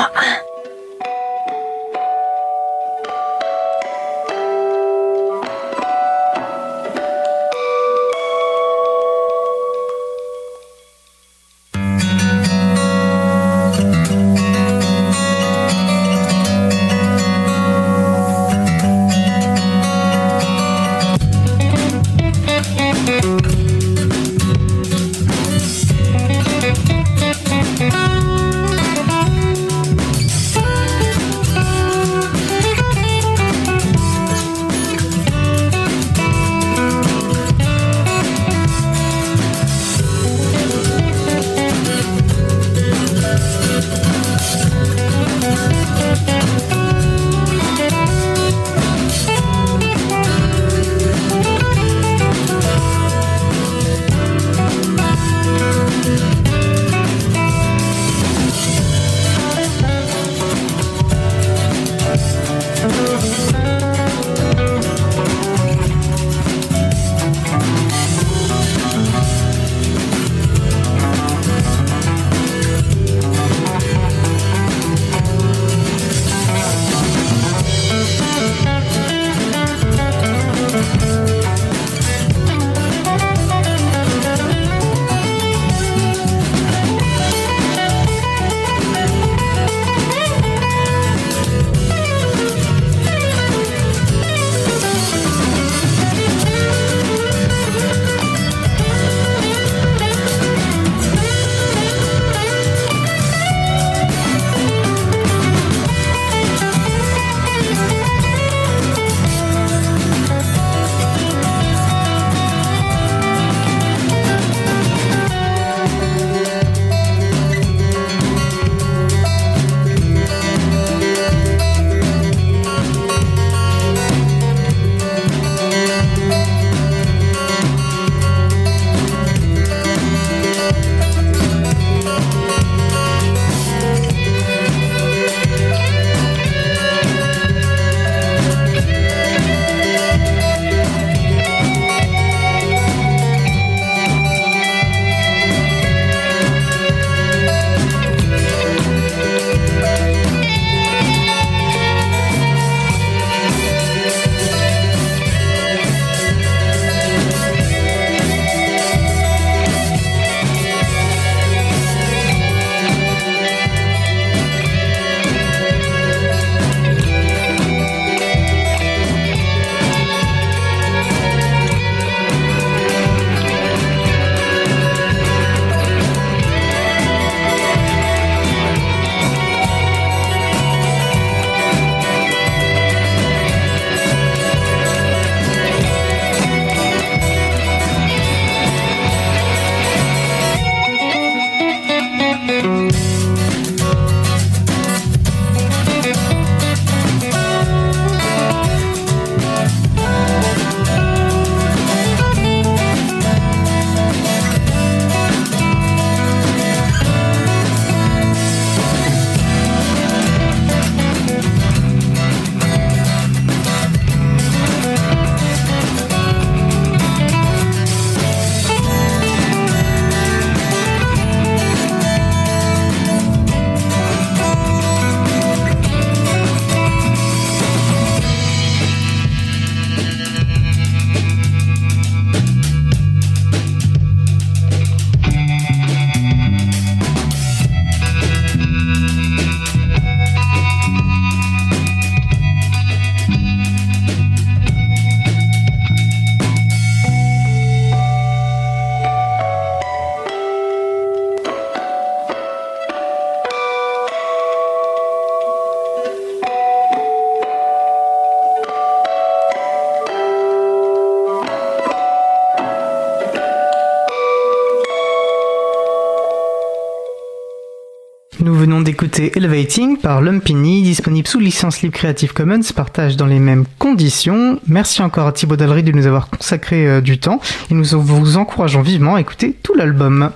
D'écouter Elevating par Lumpini, disponible sous licence libre Creative Commons, partage dans les mêmes conditions. Merci encore à Thibaut Dallery de nous avoir consacré euh, du temps et nous vous encourageons vivement à écouter tout l'album.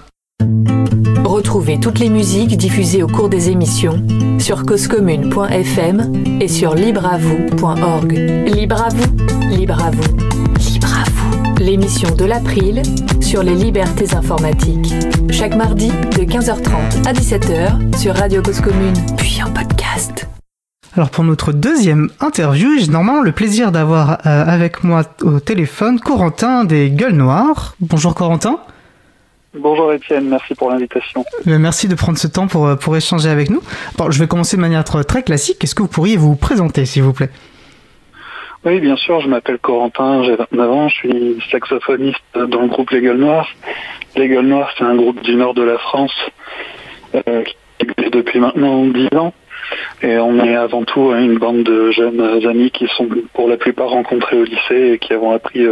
Retrouvez toutes les musiques diffusées au cours des émissions sur causecommune.fm et sur libreavoue.org. Libre à vous, libre à vous, libre à vous. L'émission de l'April sur les libertés informatiques. Chaque mardi de 15h30 à 17h sur Radio Cause Commune, puis en podcast. Alors pour notre deuxième interview, j'ai normalement le plaisir d'avoir euh, avec moi au téléphone Corentin des Gueules Noires. Bonjour Corentin. Bonjour Étienne, merci pour l'invitation. Euh, merci de prendre ce temps pour, euh, pour échanger avec nous. Bon, je vais commencer de manière très classique. Est-ce que vous pourriez vous présenter, s'il vous plaît? Oui, bien sûr, je m'appelle Corentin, j'ai 29 ans, je suis saxophoniste dans le groupe Les Gueules Noires. Les Gueules Noires, c'est un groupe du nord de la France euh, qui existe depuis maintenant 10 ans. Et on est avant tout une bande de jeunes amis qui sont pour la plupart rencontrés au lycée et qui avons appris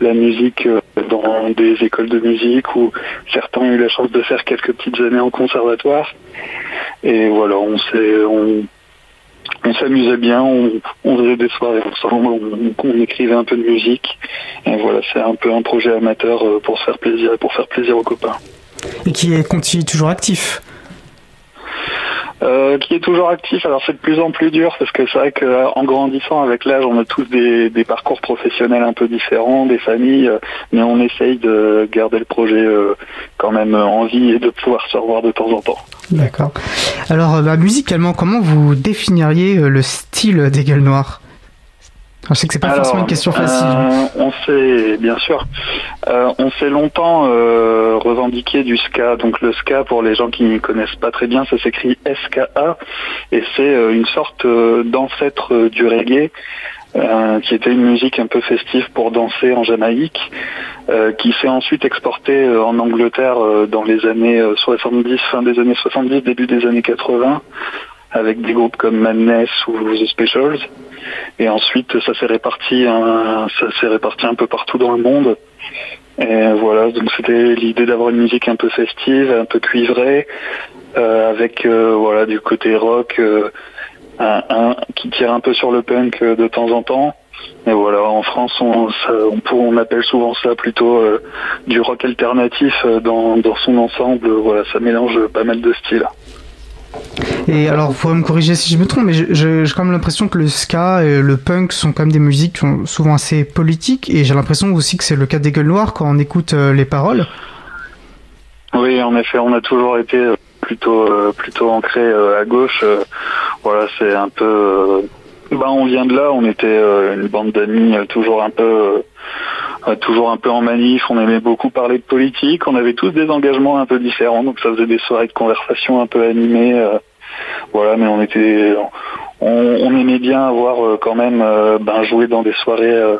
la musique euh, dans des écoles de musique où certains ont eu la chance de faire quelques petites années en conservatoire. Et voilà, on s'est, on, s'amusait bien, on, faisait des soirées ensemble, on, écrivait un peu de musique. Voilà, c'est un peu un projet amateur euh, pour se faire plaisir et pour faire plaisir aux copains. Et qui est continue toujours actif euh, qui est toujours actif. Alors c'est de plus en plus dur parce que c'est vrai qu'en grandissant avec l'âge, on a tous des, parcours professionnels un peu différents, des familles, euh, mais on essaye de garder le projet euh, quand même en vie et de pouvoir se revoir de temps en temps. D'accord. Alors bah, musicalement, comment vous définiriez le style des Gueules Noires? Je sais que c'est pas forcément une question facile. Euh, on s'est, bien sûr, euh, on s'est longtemps euh, revendiqué du ska. Donc le ska, pour les gens qui ne connaissent pas très bien, ça s'écrit SKA et c'est une sorte d'ancêtre du reggae. qui était une musique un peu festive pour danser en Jamaïque, qui s'est ensuite exportée en Angleterre dans les années 70, fin des années 70, début des années 80, avec des groupes comme Madness ou The Specials. Et ensuite, ça s'est réparti, un, s'est réparti un peu partout dans le monde. Et voilà, donc c'était l'idée d'avoir une musique un peu festive, un peu cuivrée, euh, avec euh, voilà du côté rock, euh, un, qui tire un peu sur le punk de temps en temps. Et voilà, en France, on, on, appelle souvent ça plutôt du rock alternatif dans, dans son ensemble. Voilà, ça mélange pas mal de styles. Et alors, vous pourrez me corriger si je me trompe, mais j'ai quand même l'impression que le ska et le punk sont quand même des musiques souvent assez politiques, et j'ai l'impression aussi que c'est le cas des gueules noires quand on écoute euh, les paroles. Oui, en effet, on a toujours été euh, plutôt euh, plutôt ancré à gauche. voilà, c'est un peu. ben, on vient de là. On était une bande d'amis toujours un peu toujours un peu en manif, on aimait beaucoup parler de politique, on avait tous des engagements un peu différents, donc ça faisait des soirées de conversation un peu animées. Euh, voilà, mais on était, on, aimait bien avoir euh, quand même euh, ben, jouer dans des soirées,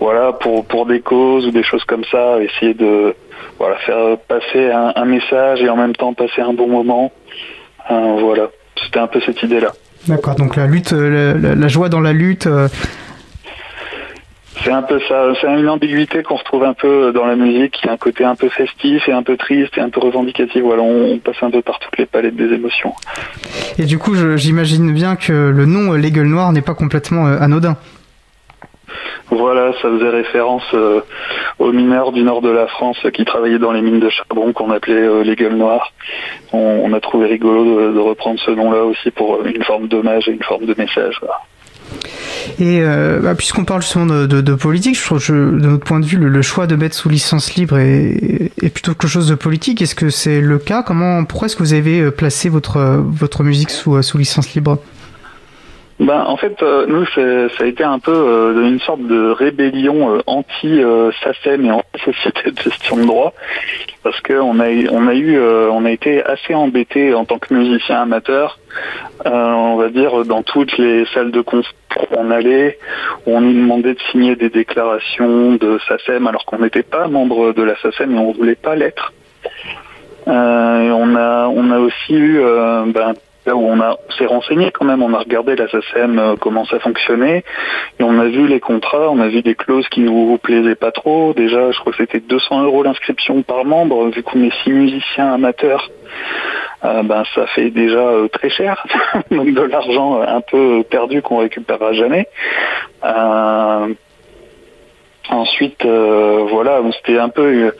voilà, pour pour des causes ou des choses comme ça, essayer de voilà faire passer un, message et en même temps passer un bon moment. voilà, c'était un peu cette idée là. D'accord, donc la lutte, la, joie dans la lutte, c'est un peu ça, c'est une ambiguïté qu'on retrouve un peu dans la musique, qui a un côté un peu festif et un peu triste et un peu revendicatif. Voilà, on, passe un peu par toutes les palettes des émotions. Et du coup, j'imagine bien que le nom Les Gueules Noires n'est pas complètement euh, anodin. Voilà, ça faisait référence euh, aux mineurs du nord de la France qui travaillaient dans les mines de charbon qu'on appelait euh, les gueules noires. On, a trouvé rigolo de, reprendre ce nom-là aussi pour une forme d'hommage et une forme de message. Et euh, bah, puisqu'on parle justement de, politique, je trouve que de notre point de vue, le, choix de mettre sous licence libre est, plutôt quelque chose de politique. Est-ce que c'est le cas? Comment, pourquoi est-ce que vous avez euh, placé votre votre musique sous, euh, sous licence libre? Ben, en fait, nous, ça a été un peu une sorte de rébellion anti-SACEM et anti-société de gestion de droit, parce qu'on a, on a eu, on a été assez embêtés en tant que musicien amateur euh, on va dire, dans toutes les salles de concert où on allait, où on nous demandait de signer des déclarations de SACEM alors qu'on n'était pas membre de la SACEM et on voulait pas l'être. Euh, on a on a aussi eu euh, ben, là où on a s'est renseigné quand même, on a regardé la SACEM comment ça fonctionnait et on a vu les contrats, on a vu des clauses qui nous plaisaient pas trop. Déjà, je crois que c'était 200 euros l'inscription par membre vu qu'on est six musiciens amateurs. ben ça fait déjà très cher, donc de l'argent un peu perdu qu'on récupérera jamais. Ensuite, euh, voilà, c'était un peu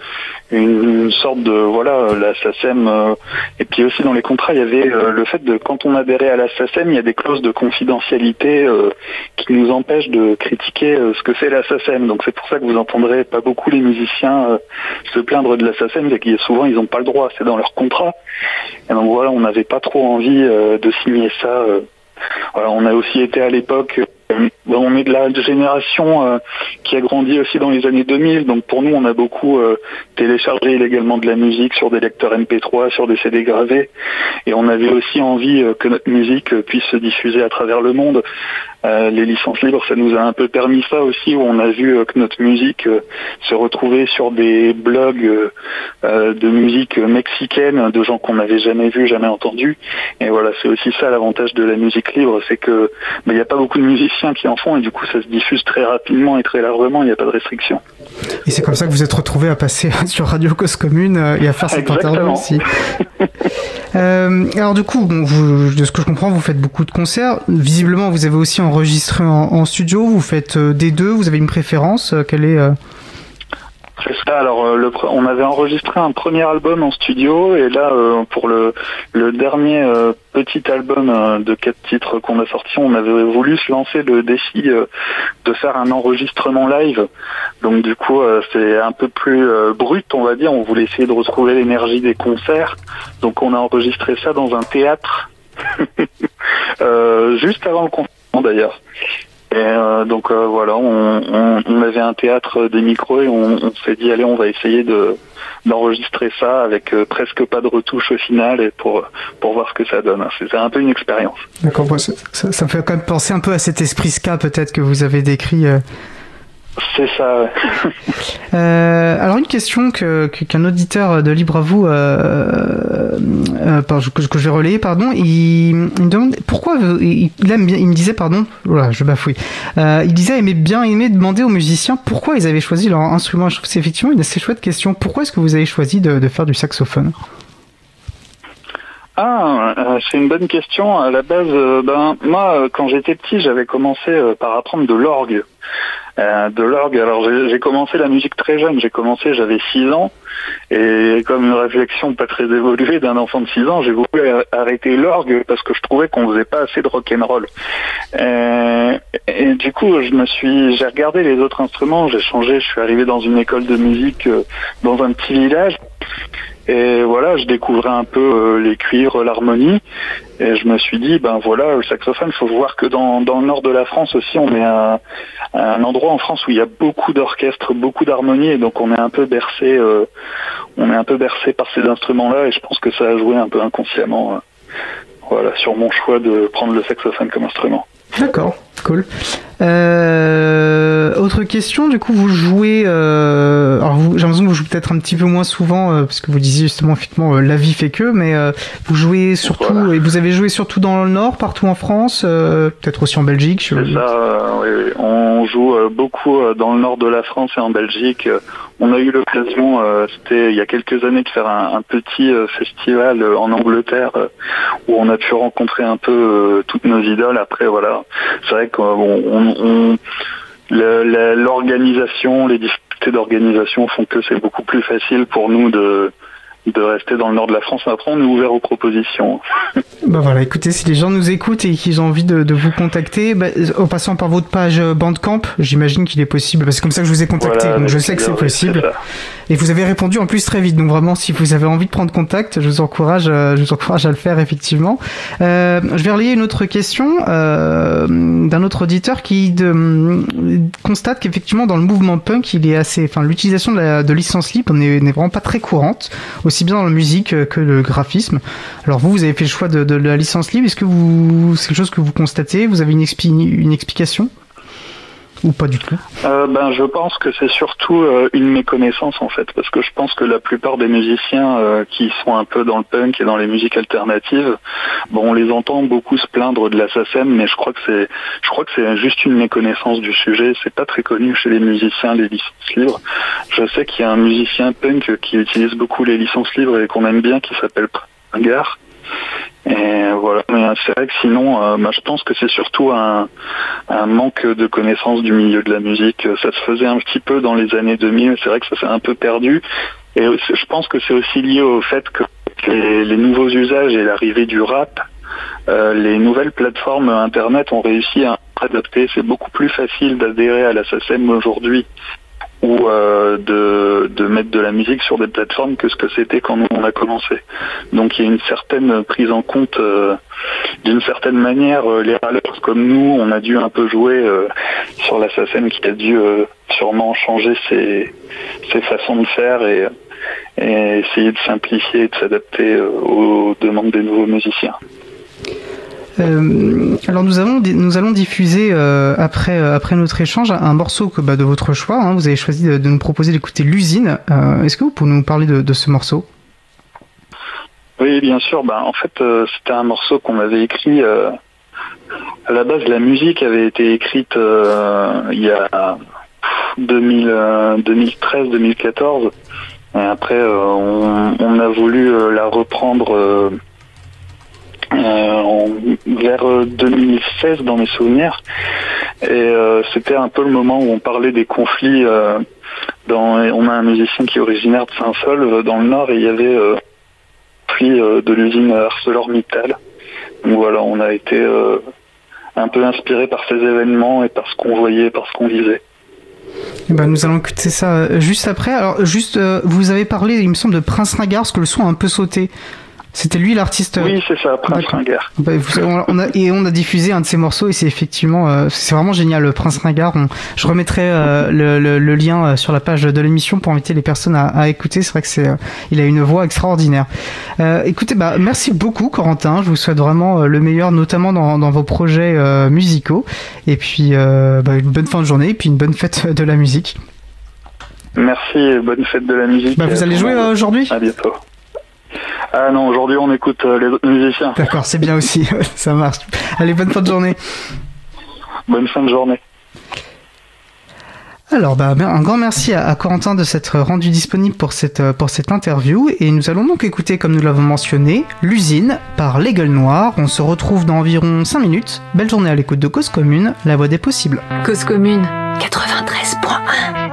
une, sorte de voilà la. Euh, et puis aussi dans les contrats, il y avait euh, le fait de quand on adhérait à la il y a des clauses de confidentialité qui nous empêchent de critiquer ce que fait la. Donc c'est pour ça que vous entendrez pas beaucoup les musiciens se plaindre de la SACEM, c'est que souvent ils n'ont pas le droit, c'est dans leur contrat. Et donc voilà, on n'avait pas trop envie de signer ça. Voilà, on a aussi été à l'époque euh, on est de la génération euh, qui a grandi aussi dans les années 2000, donc pour nous on a beaucoup euh, téléchargé illégalement de la musique sur des lecteurs MP3, sur des CD gravés, et on avait aussi envie que notre musique puisse se diffuser à travers le monde. Les licences libres, ça nous a un peu permis ça aussi, où on a vu que notre musique se retrouvait sur des blogs de musique mexicaine, de gens qu'on n'avait jamais vus, jamais entendus. Et voilà, c'est aussi ça l'avantage de la musique libre, c'est que bah, il n'y a pas beaucoup de musiciens qui en font et du coup ça se diffuse très rapidement et très largement, il n'y a pas de restriction. Et c'est comme ça que vous êtes retrouvé à passer sur Radio Cause Commune euh, et à faire cette interview aussi. Euh, alors du coup, de ce que je comprends, vous faites beaucoup de concerts. Visiblement, vous avez aussi enregistré en, studio. Vous faites euh, des deux. Vous avez une préférence Quelle est c'est ça. Alors, euh, le, on avait enregistré un premier album en studio et là, euh, pour le, dernier euh, petit album de quatre titres qu'on a sorti, on avait voulu se lancer le défi de faire un enregistrement live. Donc, du coup, c'est un peu plus brut, on va dire. On voulait essayer de retrouver l'énergie des concerts. Donc, on a enregistré ça dans un théâtre juste avant le confinement d'ailleurs. Et euh, donc euh, voilà, on, avait un théâtre des micros et on, s'est dit allez, on va essayer de d'enregistrer ça avec euh, presque pas de retouche au final et pour pour voir ce que ça donne. C'est un peu une expérience. D'accord, ça, ça, me fait quand même penser un peu à cet esprit ska peut-être que vous avez décrit c'est ça. euh, alors une question que qu'un auditeur de Libre à vous euh, euh, que, que, je vais relayer, pardon, il, me demande pourquoi il, aime bien, il me disait pardon, voilà, je bafouille. Euh, il disait aimer bien aimer demander aux musiciens pourquoi ils avaient choisi leur instrument. Je trouve c'est effectivement une assez chouette question. Pourquoi est-ce que vous avez choisi de, de faire du saxophone? Ah, euh, c'est une bonne question. À la base, euh, ben moi, quand j'étais petit, j'avais commencé par apprendre de l'orgue. Euh, de l'orgue. Alors j'ai commencé la musique très jeune, j'ai commencé, j'avais 6 ans, et comme une réflexion pas très évoluée d'un enfant de 6 ans, j'ai voulu arrêter l'orgue parce que je trouvais qu'on faisait pas assez de rock'n'roll. Euh, et du coup, je me suis, j'ai regardé les autres instruments, j'ai changé, je suis arrivé dans une école de musique euh, dans un petit village. Et voilà, je découvrais un peu euh, les cuivres, l'harmonie, et je me suis dit, ben voilà, le saxophone, il faut voir que dans, dans le nord de la France aussi, on est un, un endroit en France où il y a beaucoup d'orchestres, beaucoup d'harmonie, et donc on est un peu bercé, euh, on est un peu bercé par ces instruments-là, et je pense que ça a joué un peu inconsciemment, euh, voilà, sur mon choix de prendre le saxophone comme instrument. D'accord, cool. Euh, autre question, du coup, vous jouez. Euh, alors, j'ai l'impression que vous jouez peut-être un petit peu moins souvent, euh, parce que vous disiez justement, effectivement, la vie fait que, mais vous jouez surtout. Et vous avez joué surtout dans le Nord, partout en France, peut-être aussi en Belgique. Ça, oui, oui. On joue beaucoup dans le Nord de la France et en Belgique. On a eu l'occasion, c'était il y a quelques années, de faire un, un petit festival en Angleterre où on a pu rencontrer un peu toutes nos idoles. Après, voilà, c'est vrai qu'on l'organisation, les difficultés d'organisation font que c'est beaucoup plus facile pour nous de de rester dans le nord de la France. Après, on est ouvert aux propositions. bah voilà, écoutez, si les gens nous écoutent et qu'ils ont envie de, vous contacter, bah, en passant par votre page Bandcamp, j'imagine qu'il est possible, parce que c'est comme ça que je vous ai contacté, donc je sais que c'est possible. Et vous avez répondu en plus très vite, donc vraiment, si vous avez envie de prendre contact, je vous encourage, euh, je vous encourage à le faire effectivement. Euh, je vais relayer une autre question euh, d'un autre auditeur qui de, constate qu'effectivement dans le mouvement punk, il est assez, enfin l'utilisation de, de licence libre n'est vraiment pas très courante aussi bien dans la musique que le graphisme. Alors vous, vous avez fait le choix de, la licence libre. Est-ce que vous, c'est quelque chose que vous constatez? Vous avez une explication? Ou pas du tout euh, Ben, je pense que c'est surtout euh, une méconnaissance en fait, parce que je pense que la plupart des musiciens euh, qui sont un peu dans le punk et dans les musiques alternatives, bon, on les entend beaucoup se plaindre de la SACEM, mais je crois que c'est, je crois que c'est juste une méconnaissance du sujet. C'est pas très connu chez les musiciens les licences libres. Je sais qu'il y a un musicien punk qui utilise beaucoup les licences libres et qu'on aime bien, qui s'appelle Pringar Et voilà, mais c'est vrai que sinon, euh, bah, je pense que c'est surtout un, manque de connaissance du milieu de la musique. Ça se faisait un petit peu dans les années 2000, c'est vrai que ça s'est un peu perdu. Et je pense que c'est aussi lié au fait que les, les nouveaux usages et l'arrivée du rap, euh, les nouvelles plateformes Internet ont réussi à adapter. C'est beaucoup plus facile d'adhérer à la SACEM aujourd'hui ou euh, de, mettre de la musique sur des plateformes que ce que c'était quand on a commencé. Donc il y a une certaine prise en compte, euh, d'une certaine manière, euh, les râleurs comme nous, on a dû un peu jouer sur la SACEM qui a dû sûrement changer ses, façons de faire et, et essayer de simplifier et de s'adapter aux demandes des nouveaux musiciens. Euh, alors nous allons diffuser euh, après euh, après notre échange un morceau que bah, de votre choix. hein. vous avez choisi de, nous proposer d'écouter l'usine. Est-ce que vous pouvez nous parler de, ce morceau? Oui, bien sûr. Ben, en fait, c'était un morceau qu'on avait écrit. à la base, la musique avait été écrite il y a 2013-2014. Et après, on, a voulu la reprendre en- vers euh, 2016 dans mes souvenirs. Et euh, c'était un peu le moment où on parlait des conflits. euh, dans, on a un musicien qui est originaire de Saint-Saulve dans le Nord et il y avait euh, conflit euh, de l'usine ArcelorMittal. Donc voilà, on a été euh, un peu inspiré par ces événements et par ce qu'on voyait, par ce qu'on vivait. Eh ben, nous allons écouter ça euh, juste après. Alors juste, euh, vous avez parlé, il me semble, de Prince Ringard, parce que le son a un peu sauté. C'était lui l'artiste. Oui, c'est ça, Prince. Ringard. Bah, vous- on, on a, et on a diffusé un de ses morceaux et c'est effectivement, euh, c'est vraiment génial, le Prince Ringard. On- je remettrai euh, le, le- le lien euh, sur la page de l'émission pour inviter les personnes à, à écouter. C'est vrai que c'est, euh, il a une voix extraordinaire. Euh, écoutez, bah, merci beaucoup Corentin. Je vous souhaite vraiment euh, le meilleur, notamment dans, dans vos projets euh, musicaux. Et puis euh, bah, une bonne fin de journée et puis une bonne fête de la musique. Merci et bonne fête de la musique. Bah, vous allez jouer euh, aujourd'hui? À bientôt. Ah non, aujourd'hui on écoute euh, les autres musiciens. D'accord, c'est bien aussi. Ça marche. Allez, bonne fin de journée. Bonne fin de journée. Alors, bah, un grand merci à, à Corentin de s'être rendu disponible pour cette, euh, pour cette interview. Et nous allons donc écouter, comme nous l'avons mentionné, L'usine par Les Gueules Noires. On se retrouve dans environ 5 minutes. Belle journée à l'écoute de Cause Commune, la voix des possibles. Cause commune 93.1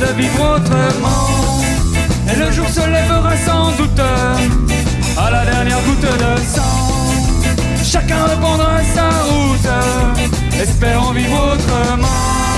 de vivre autrement. Et le jour se lèvera sans doute à la dernière goutte de sang. Chacun reprendra sa route, espérant vivre autrement.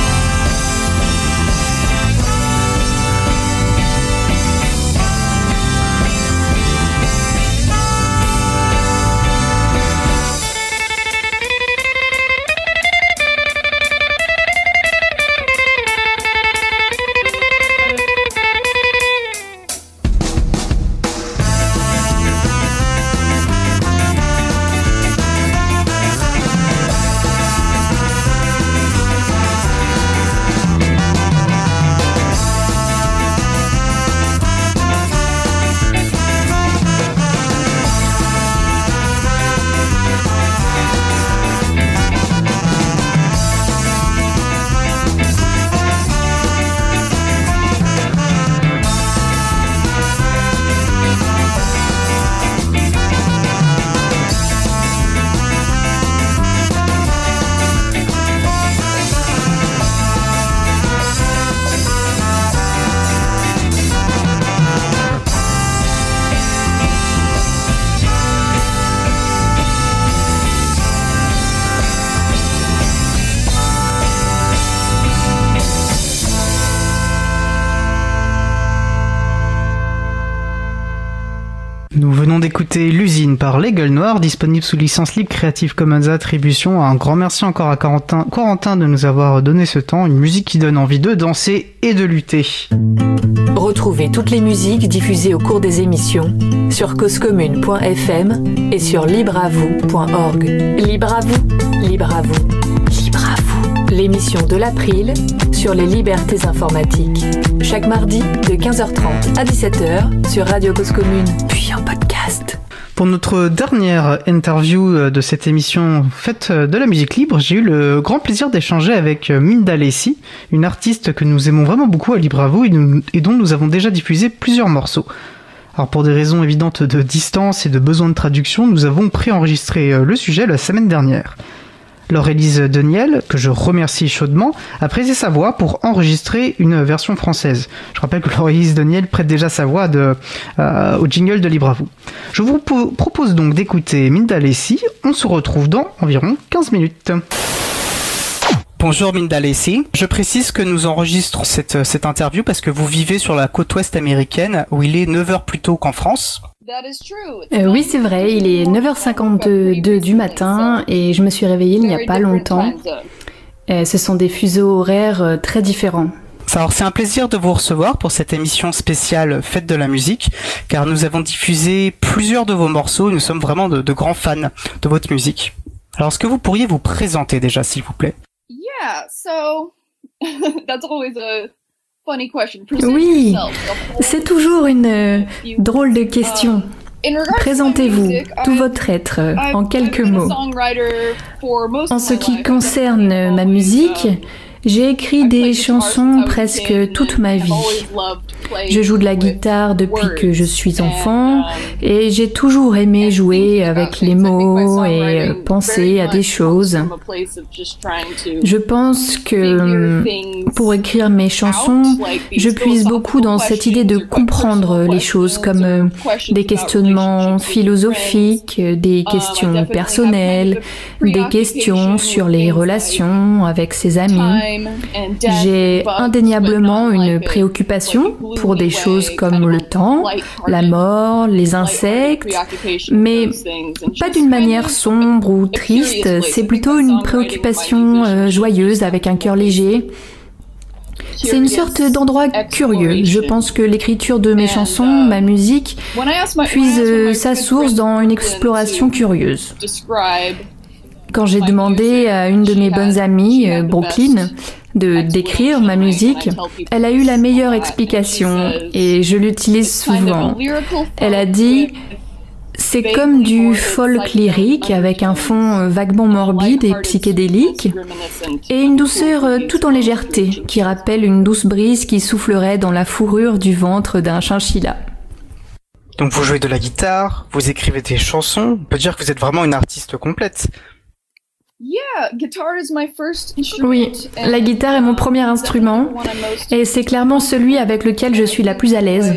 Gueules Noires, disponible sous licence libre Creative Commons Attribution. Un grand merci encore à Corentin, Corentin de nous avoir donné ce temps, une musique qui donne envie de danser et de lutter. Retrouvez toutes les musiques diffusées au cours des émissions sur causecommune.fm et sur libreavoue.org. Libre à vous, libre à vous, libre à vous. L'émission de l'April sur les libertés informatiques. Chaque mardi de 15h30 à 17h sur Radio Cause Commune, puis en podcast. Pour notre dernière interview euh, de cette émission faite de la musique libre, j'ai eu le grand plaisir d'échanger avec euh, Minda Lessi, une artiste que nous aimons vraiment beaucoup à Libre et, et dont nous avons déjà diffusé plusieurs morceaux. Alors pour des raisons évidentes de distance et de besoin de traduction, nous avons préenregistré euh, le sujet la semaine dernière. Laure-Élise Deniel, que je remercie chaudement, a prêté sa voix pour enregistrer une version française. Je rappelle que Laure-Élise Deniel prête déjà sa voix euh, au jingle de Libre vous. Je vous po- propose donc d'écouter Minda. On se retrouve dans environ 15 minutes. Bonjour Minda. Je précise que nous enregistrons cette, cette interview parce que vous vivez sur la côte ouest américaine où il est 9h plus tôt qu'en France. Euh, oui, c'est vrai, il est 9h52 du matin et je me suis réveillée il n'y a pas longtemps. Euh, ce sont des fuseaux horaires euh, très différents. Alors c'est un plaisir de vous recevoir pour cette émission spéciale Fête de la musique, car nous avons diffusé plusieurs de vos morceaux et nous sommes vraiment de, de grands fans de votre musique. Alors est-ce que vous pourriez vous présenter déjà s'il vous plaît? Yeah, so that's always a Oui, c'est toujours une euh, drôle de question. To my Présentez-vous, tout votre être, euh, en quelques mots. En ce qui concerne euh, ma musique, J'ai écrit des chansons presque toute ma vie. Je joue de la guitare depuis que je suis enfant et j'ai toujours aimé jouer avec les mots et euh, penser à des choses. Je pense que pour écrire mes chansons, je puise beaucoup dans cette idée de comprendre les choses comme euh, des questionnements philosophiques, des questions personnelles, des questions sur les relations avec ses amis. J'ai indéniablement une préoccupation pour des choses comme le temps, la mort, les insectes, mais pas d'une manière sombre ou triste, c'est plutôt une préoccupation euh, joyeuse avec un cœur léger. C'est une sorte d'endroit curieux. Je pense que l'écriture de mes chansons, ma musique, puise euh, sa source dans une exploration curieuse. Quand j'ai demandé à une de mes bonnes amies, euh, Brooklyn, de décrire ma musique, elle a eu la meilleure explication et je l'utilise souvent. Elle a dit c'est comme du folk lyrique avec un fond euh, vaguement morbide et psychédélique et une douceur euh, tout en légèreté qui rappelle une douce brise qui soufflerait dans la fourrure du ventre d'un chinchilla. Donc vous jouez de la guitare, vous écrivez des chansons, on peut dire que vous êtes vraiment une artiste complète. Oui, la guitare est mon premier instrument et c'est clairement celui avec lequel je suis la plus à l'aise.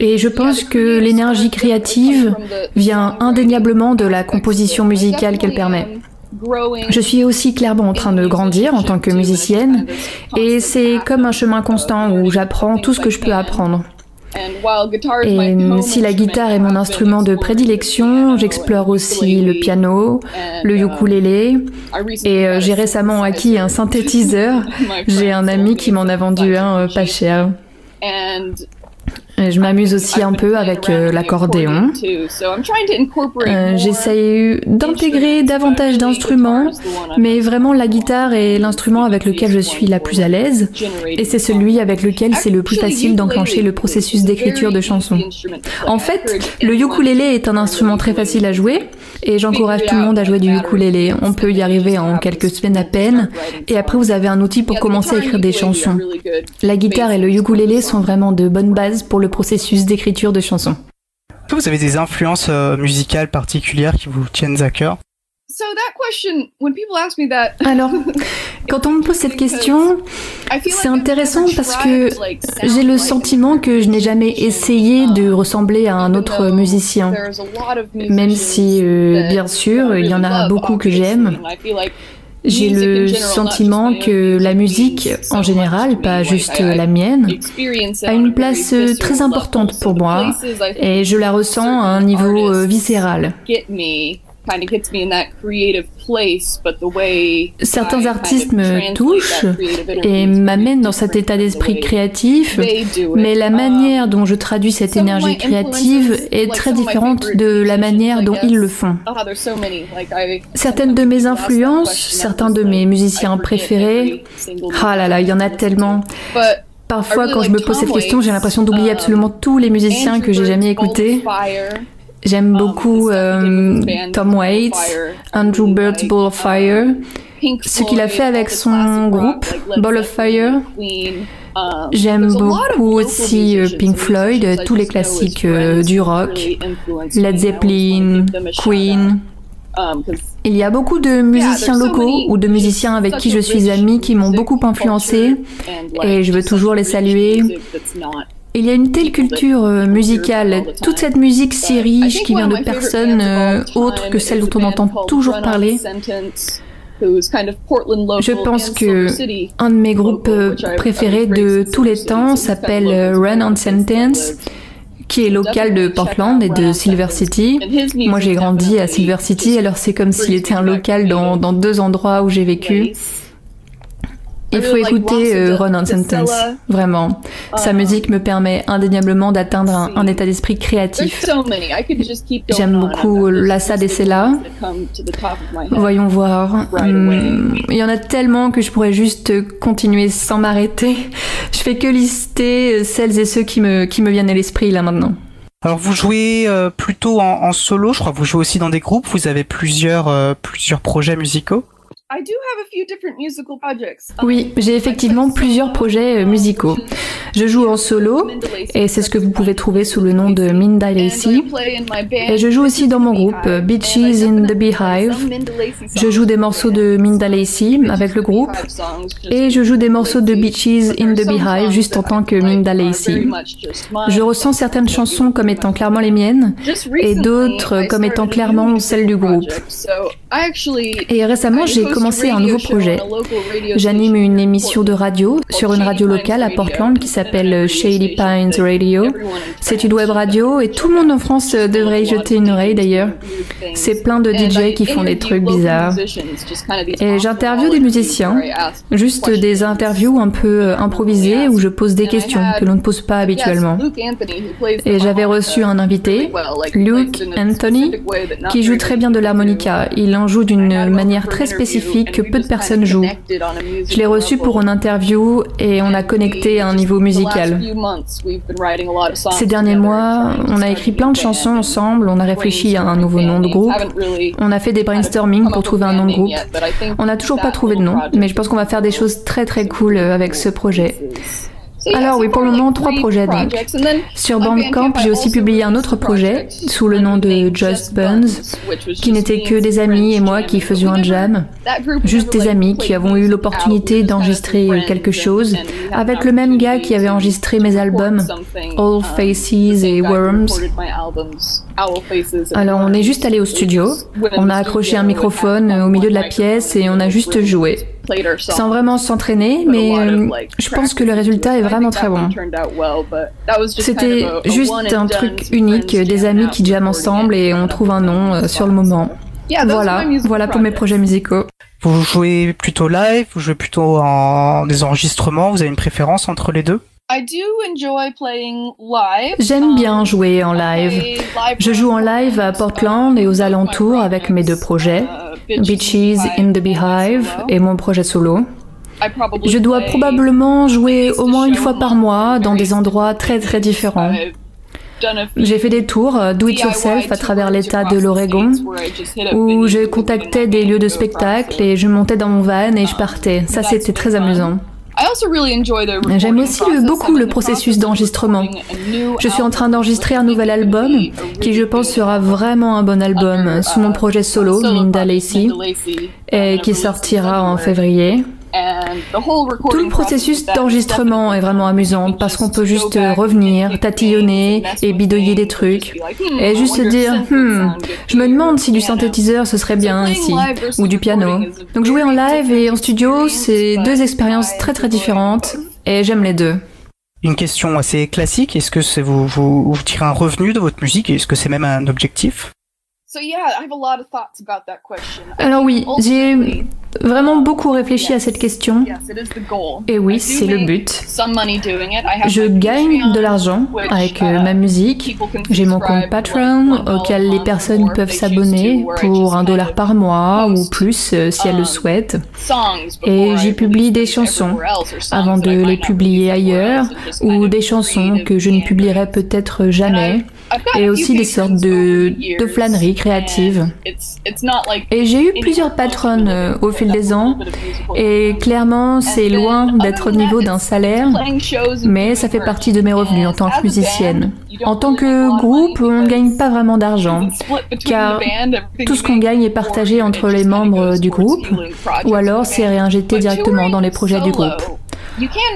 Et je pense que l'énergie créative vient indéniablement de la composition musicale qu'elle permet. Je suis aussi clairement en train de grandir en tant que musicienne et c'est comme un chemin constant où j'apprends tout ce que je peux apprendre. Et si la guitare est mon instrument de prédilection, j'explore aussi le piano, le ukulélé, et euh, j'ai récemment acquis un synthétiseur. J'ai un ami qui m'en a vendu un euh, pas cher. Je m'amuse aussi un peu avec euh, l'accordéon. Euh, J'essaye d'intégrer davantage d'instruments, mais vraiment la guitare est l'instrument avec lequel je suis la plus à l'aise, et c'est celui avec lequel c'est le plus facile d'enclencher le processus d'écriture de chansons. En fait, le ukulélé est un instrument très facile à jouer, et j'encourage tout le monde à jouer du ukulélé. On peut y arriver en quelques semaines à peine, et après vous avez un outil pour commencer à écrire des chansons. La guitare et le ukulélé sont vraiment de bonnes bases pour le processus d'écriture de chansons. Vous avez des influences euh, musicales particulières qui vous tiennent à cœur? Alors, quand on me pose cette question, c'est intéressant parce que j'ai le sentiment que je n'ai jamais essayé de ressembler à un autre musicien. Même si, euh, bien sûr, il y en a beaucoup que j'aime. J'ai le sentiment que la musique, en général, pas juste la mienne, a une place très importante pour moi et je la ressens à un niveau euh, viscéral. Certains artistes me touchent et m'amènent dans cet état d'esprit créatif, mais la manière dont je traduis cette énergie créative est très différente de la manière dont ils le font. Certaines de mes influences, certains de mes musiciens préférés, ah là là, il y en a tellement. Parfois, quand je me pose cette question, j'ai l'impression d'oublier um, absolument tous les musiciens que j'ai jamais écoutés. J'aime um, beaucoup euh, Tom Waits, Andrew Bird's Ball of Fire, ce qu'il a fait avec son groupe Ball of Fire. Um, J'aime beaucoup aussi euh, Pink Floyd, tous les classiques euh, du rock, Led Zeppelin, Queen. Um, Il y a beaucoup de musiciens locaux ou de musiciens avec qui je suis amie qui m'ont beaucoup influencé et je veux toujours les saluer. Il y a une telle culture euh, musicale, toute cette musique si riche qui vient de personnes euh, autres que celles dont on entend toujours parler. Je pense que un de mes groupes euh, préférés de tous les temps s'appelle Run on Sentence, qui est local de Portland et de Silver City. Moi, j'ai grandi à Silver City, alors c'est comme s'il était un local dans, dans deux endroits où j'ai vécu. Il faut écouter euh, Ron Sentence, vraiment. Sa um, musique me permet indéniablement d'atteindre un, état d'esprit créatif. J'aime beaucoup Lassa Sela. Voyons voir. Hum, il y en a tellement que je pourrais juste continuer sans m'arrêter. Je fais que lister euh, celles et ceux qui me, qui me viennent à l'esprit là maintenant. Alors vous jouez euh, plutôt en, solo, je crois que vous jouez aussi dans des groupes, vous avez plusieurs, plusieurs projets musicaux Oui, j'ai effectivement plusieurs projets euh, musicaux. Je joue en solo, et c'est ce que vous pouvez trouver sous le nom de Minda Lacey. Et je joue aussi dans mon groupe euh, Beaches in the Beehive. Je joue des morceaux de Minda Lacey avec le groupe, et je joue des morceaux de Beaches in the Beehive juste en tant que Minda Lacey. Je ressens certaines chansons comme étant clairement les miennes, et d'autres comme étant clairement celles du groupe. Et récemment, j'ai commencé un nouveau projet. J'anime une émission de radio sur une radio locale à Portland qui s'appelle Shady Pines Radio. C'est une web radio et tout le monde en France devrait y jeter une oreille d'ailleurs. C'est plein de DJ qui font des trucs bizarres. Et j'interviewe des musiciens, juste des interviews un peu improvisées où je pose des questions que l'on ne pose pas habituellement. Et j'avais reçu un invité, Luke Anthony, qui joue très bien de l'harmonica. Il en joue d'une manière très spécifique que peu de personnes jouent. Je l'ai reçu pour une interview et on a connecté à un niveau musical. Ces derniers mois, on a écrit plein de chansons ensemble, on a réfléchi à un nouveau nom de groupe, on a fait des brainstorming pour trouver un nom de groupe. On n'a toujours pas trouvé de nom, mais je pense qu'on va faire des choses très très cool avec ce projet. Alors oui, pour le moment, trois projets donc. Sur Bandcamp, j'ai aussi publié un autre projet sous le nom de Just Buns, qui n'était que des amis et moi qui faisions un jam. Juste des amis qui avons eu l'opportunité d'enregistrer quelque chose avec le même gars qui avait enregistré mes albums, All Faces et Worms. Alors on est juste allé au studio, on a accroché un microphone au milieu de la pièce et on a juste joué. Sans vraiment s'entraîner, mais euh, je pense que le résultat est vraiment très bon. C'était juste un truc unique, des amis qui jamment ensemble et on trouve un nom euh, sur le moment. Voilà, voilà pour mes projets musicaux. Vous jouez plutôt live, vous jouez plutôt en des enregistrements, vous avez une préférence entre les deux? J'aime bien jouer en live. Je joue en live à Portland et aux alentours avec mes deux projets, Beaches in the Beehive et mon projet solo. Je dois probablement jouer au moins une fois par mois dans des endroits très très différents. J'ai fait des tours euh, do it yourself à travers l'état de l'Oregon où je contactais des lieux de spectacle et je montais dans mon van et je partais. Ça c'était très amusant. J'aime aussi beaucoup le processus d'enregistrement. Je suis en train d'enregistrer un nouvel album qui je pense sera vraiment un bon album sous mon projet solo, Minda Lacey, et qui sortira en février. Tout le processus d'enregistrement est vraiment amusant parce qu'on peut juste revenir, tatillonner et bidouiller des trucs et juste se dire hmm, je me demande si du synthétiseur ce serait bien ici ou du piano. Donc jouer en live et en studio, c'est deux expériences très très différentes et j'aime les deux. Une question assez classique, est-ce que vous, vous, vous tirez un revenu de votre musique Est-ce que c'est même un objectif? Alors oui, j'ai vraiment beaucoup réfléchi à cette question. Et oui, c'est le but. Je gagne de l'argent avec euh, ma musique. J'ai mon compte Patreon auquel les personnes peuvent s'abonner pour un dollar par mois ou plus euh, si elles le souhaitent. Et j'y publie des chansons avant de les publier ailleurs ou des chansons que je ne publierai peut-être jamais et aussi des sortes de, de flâneries créatives. Et j'ai eu plusieurs patronnes euh, au fil des ans. et clairement c'est loin d'être au niveau d'un salaire, mais ça fait partie de mes revenus en tant que musicienne. En tant que groupe, on ne gagne pas vraiment d'argent, car tout ce qu'on gagne est partagé entre les membres du groupe, ou alors c'est réinjecté directement dans les projets du groupe.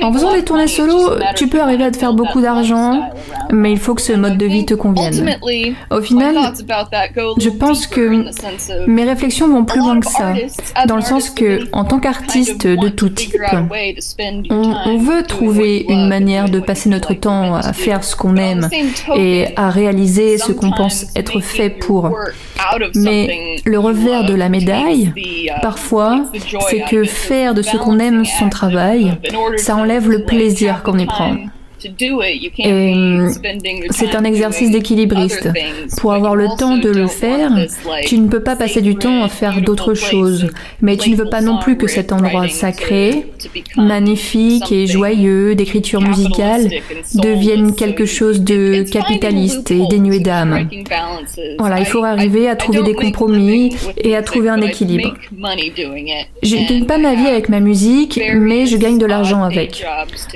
En faisant des tournées solo, tu peux arriver à te faire beaucoup d'argent, mais il faut que ce mode de vie te convienne. Au final, je pense que mes réflexions vont plus loin que ça, dans le sens que, en tant qu'artiste de tout type, on, on veut trouver une manière de passer notre temps à faire ce qu'on aime et à réaliser ce qu'on pense être fait pour. Mais le revers de la médaille, parfois, c'est que faire de ce qu'on aime son travail, ça enlève le plaisir qu'on y prend. Et c'est un exercice d'équilibriste. Pour avoir le temps de le faire, tu ne peux pas passer du temps à faire d'autres choses. Mais tu ne veux pas non plus que cet endroit sacré, magnifique et joyeux d'écriture musicale devienne quelque chose de capitaliste et dénué d'âme. Voilà, il faut arriver à trouver des compromis et à trouver un équilibre. Je ne gagne pas ma vie avec ma musique, mais je gagne de l'argent avec.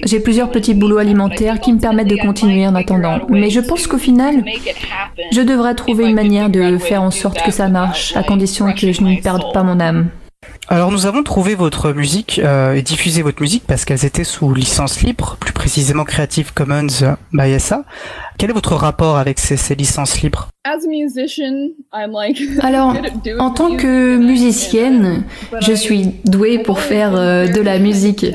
J'ai plusieurs petits boulots alimentaires qui me permettent de continuer en attendant. Mais je pense qu'au final, je devrais trouver une manière de faire en sorte que ça marche, à condition que je ne perde pas mon âme. Alors nous avons trouvé votre musique euh, et diffusé votre musique parce qu'elles étaient sous licence libre, plus précisément Creative Commons by SA. Quel est votre rapport avec ces, ces licences libres? Alors, en tant que musicienne, je suis douée pour faire euh, de la musique,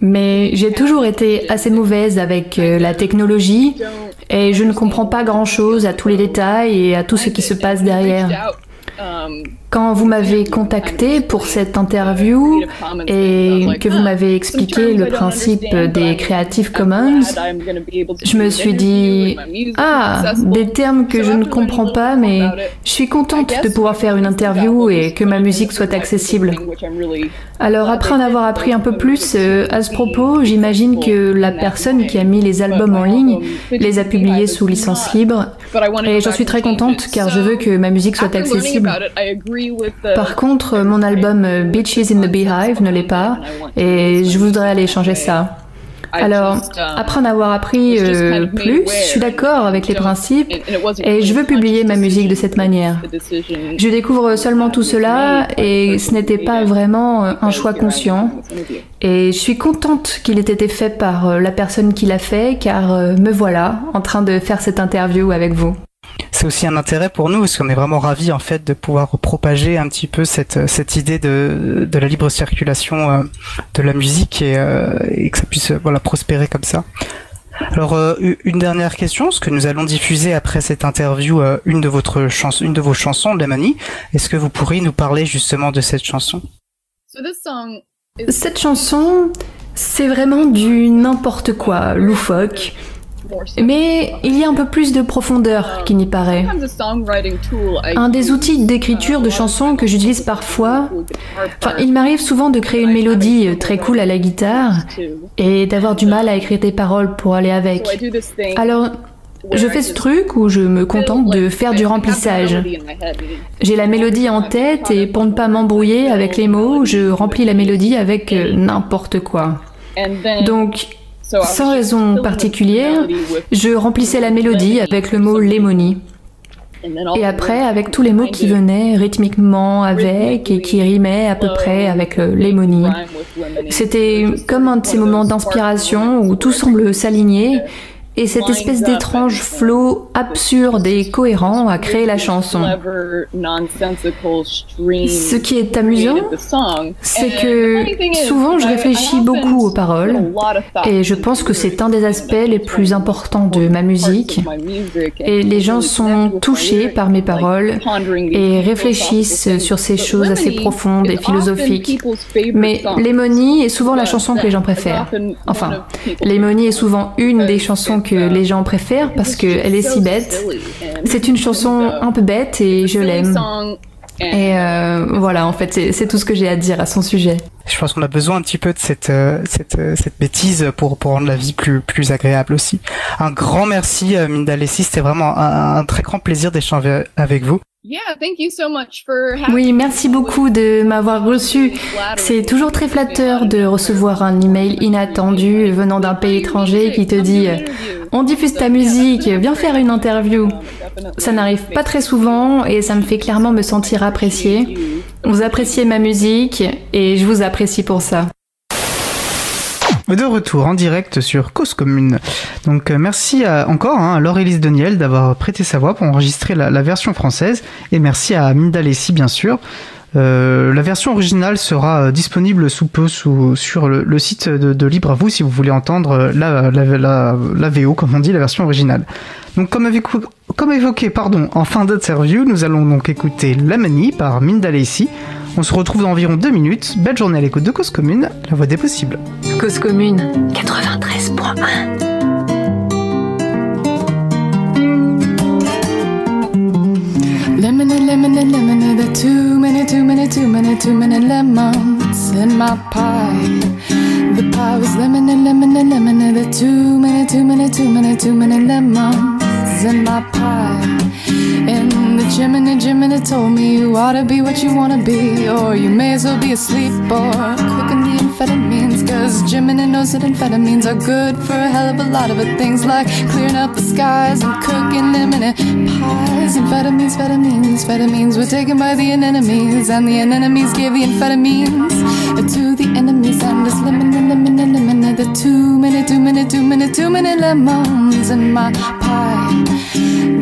mais j'ai toujours été assez mauvaise avec euh, la technologie et je ne comprends pas grand-chose à tous les détails et à tout ce qui se passe derrière. Quand vous m'avez contacté pour cette interview et que vous m'avez expliqué le principe des Creative Commons, je me suis dit, ah, des termes que je ne comprends pas, mais je suis contente de pouvoir faire une interview et que ma musique soit accessible. Alors après en avoir appris un peu plus euh, à ce propos, j'imagine que la personne qui a mis les albums en ligne les a publiés sous licence libre et j'en suis très contente car je veux que ma musique soit accessible. Par contre, mon album euh, Beaches in the Beehive ne l'est pas et je voudrais aller changer ça. Alors, après en avoir appris euh, plus, je suis d'accord avec les principes et je veux publier ma musique de cette manière. Je découvre seulement tout cela et ce n'était pas vraiment euh, un choix conscient. Et je suis contente qu'il ait été fait par la personne qui l'a fait car me voilà en train de faire cette interview avec vous c'est aussi un intérêt pour nous parce qu'on est vraiment ravis en fait de pouvoir propager un petit peu cette, cette idée de, de la libre circulation euh, de la musique et, euh, et que ça puisse voilà prospérer comme ça. Alors euh, une dernière question, ce que nous allons diffuser après cette interview une de votre une de vos chansons, Lemani. Est-ce que vous pourriez nous parler justement de cette chanson? Cette chanson, c'est vraiment du n'importe quoi, loufoque. Mais il y a un peu plus de profondeur qui n'y paraît. Un des outils d'écriture de chansons que j'utilise parfois, enfin, il m'arrive souvent de créer une mélodie très cool à la guitare et d'avoir du mal à écrire des paroles pour aller avec. Alors, je fais ce truc où je me contente de faire du remplissage. J'ai la mélodie en tête et pour ne pas m'embrouiller avec les mots, je remplis la mélodie avec euh, n'importe quoi. Donc, sans raison particulière, je remplissais la mélodie avec le mot lémonie. Et après, avec tous les mots qui venaient rythmiquement avec et qui rimaient à peu près avec lémonie. C'était comme un de ces moments d'inspiration où tout semble s'aligner et cette espèce d'étrange flot absurde et cohérent a créé la chanson. Ce qui est amusant, c'est que souvent je réfléchis beaucoup aux paroles et je pense que c'est un des aspects les plus importants de ma musique. Et les gens sont touchés par mes paroles et réfléchissent sur ces choses assez profondes et philosophiques. Mais Lemony est souvent la chanson que les gens préfèrent. Enfin, Lemony est souvent une des chansons que les gens préfèrent parce qu'elle est si bête. C'est une chanson un peu bête et je l'aime. Et euh, voilà, en fait, c'est tout ce que j'ai à dire à son sujet. Je pense qu'on a besoin un petit peu de cette, euh, cette, euh, cette bêtise pour, pour rendre la vie plus, plus agréable aussi. Un grand merci, Minda Lessie. C'était vraiment un, un, très grand plaisir d'échanger avec vous. Oui, merci beaucoup de m'avoir reçu. C'est toujours très flatteur de recevoir un email inattendu venant d'un pays étranger qui te dit On diffuse ta musique, viens faire une interview. Ça n'arrive pas très souvent et ça me fait clairement me sentir appréciée. Vous appréciez ma musique et je vous apprécie pour ça. De retour en direct sur Cause Commune. Donc euh, merci à, encore hein, à Laure-Élise Deniel d'avoir prêté sa voix pour enregistrer la, version française et merci à Minda Lessi bien sûr. Euh, la version originale sera euh, disponible sous peu sur le, le site de, de, Libre à vous si vous voulez entendre la, la, la, la VO, comme on dit, la version originale. Donc, comme, évoqué, comme évoqué pardon, en fin d'interview, nous allons donc écouter La Manie par Minda Lacey. On se retrouve dans environ deux minutes. Belle journée à l'écoute de Cause Commune, la voix des possibles. Cause Commune 93.1 Lemon, lemon, lemon, there are too many, too many, too many, too many lemons in my pie. The pie was lemon, lemon, lemon, there are too many, too many, too many, too many lemons. In my pie. In the gym and the gym and it told me you ought to be what you wanna be, or you may as well be asleep or cooking the amphetamines. Cause Jim and it knows that amphetamines are good for a hell of a lot of. Things like clearing up the skies and cooking lemon pies. Amphetamines, amphetamines, amphetamines were taken by the anemones, and the anemones gave the amphetamines to the enemies. And this lemon and lemon and lemon, and the too many, too many, too many, too many lemons in my pie.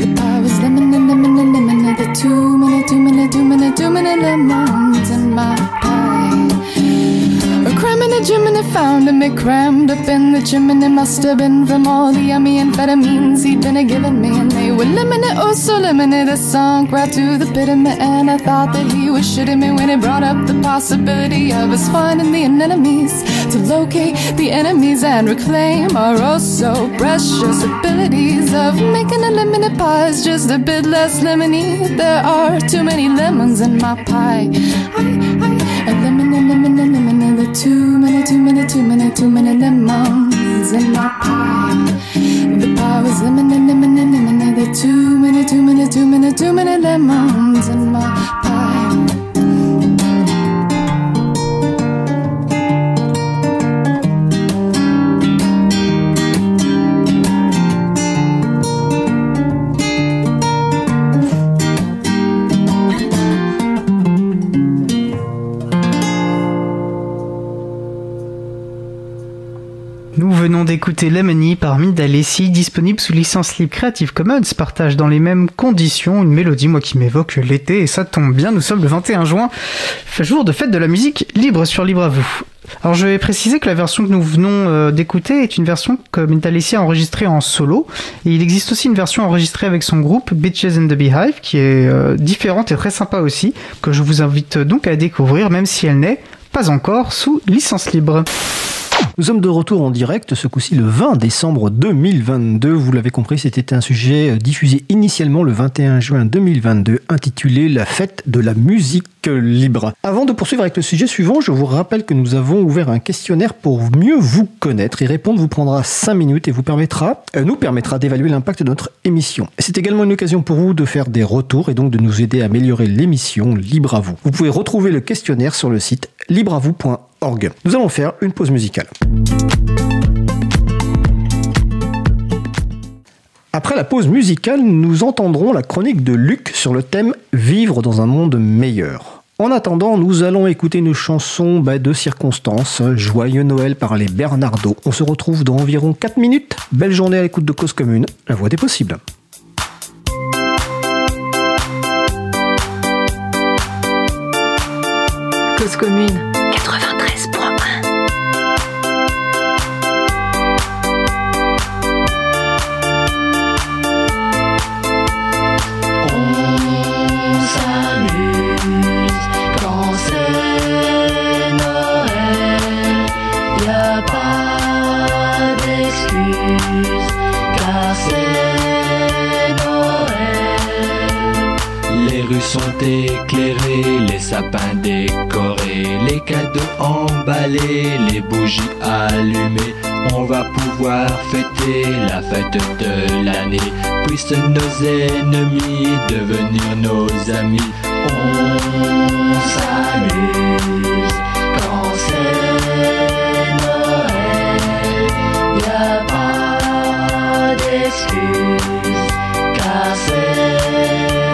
The pie was lemon and lemon and lemon, and the too many, too many, too many, too many lemons in my pie. A crime in the gym and it found him, it crammed up in the gym and it must have been from all the yummy amphetamines he'd been a giving me. And they were limited, oh so limited, it sunk right to the pit of me. And I thought that he was shitting me when he brought up the possibility of us finding the enemies to locate the enemies and reclaim our oh so precious abilities of making a limited pie is just a bit less lemony. There are too many lemons in my pie. I, I, a lemon, a lemon, a lemon, the too many, too many, too many, too many lemons in my pie. The pie was lemon, and lemon, and lemon, and the too many, too many, too many, too many lemons in my pie. D'écouter Lemony par Mindalessi, disponible sous licence libre Creative Commons, partage dans les mêmes conditions une mélodie, moi qui m'évoque l'été, et ça tombe bien, nous sommes le 21 juin, jour de fête de la musique libre sur Libre à vous. Alors je vais préciser que la version que nous venons euh, d'écouter est une version que Mindalessi a enregistrée en solo, et il existe aussi une version enregistrée avec son groupe Bitches and the Beehive, qui est euh, différente et très sympa aussi, que je vous invite donc à découvrir, même si elle n'est pas encore sous licence libre. Nous sommes de retour en direct, ce coup-ci le 20 décembre 2022. Vous l'avez compris, c'était un sujet euh, diffusé initialement le 21 juin 2022, intitulé La fête de la musique libre. Avant de poursuivre avec le sujet suivant, je vous rappelle que nous avons ouvert un questionnaire pour mieux vous connaître. Y répondre vous prendra 5 minutes et vous permettra, euh, nous permettra d'évaluer l'impact de notre émission. C'est également une occasion pour vous de faire des retours et donc de nous aider à améliorer l'émission Libre à vous. Vous pouvez retrouver le questionnaire sur le site libreavou.org. Nous allons faire une pause musicale. Après la pause musicale, nous entendrons la chronique de Luc sur le thème Vivre dans un monde meilleur. En attendant, nous allons écouter une chanson bah, de circonstance, Joyeux Noël par les Bernardo. On se retrouve dans environ 4 minutes. Belle journée à l'écoute de Cause Commune, la voix des possibles. Cause Commune sont éclairées, les sapins décorés, les cadeaux emballés, les bougies allumées. On va pouvoir fêter la fête de l'année. Puissent nos ennemis devenir nos amis. On s'amuse quand c'est Noël, y a pas d'excuse car c'est.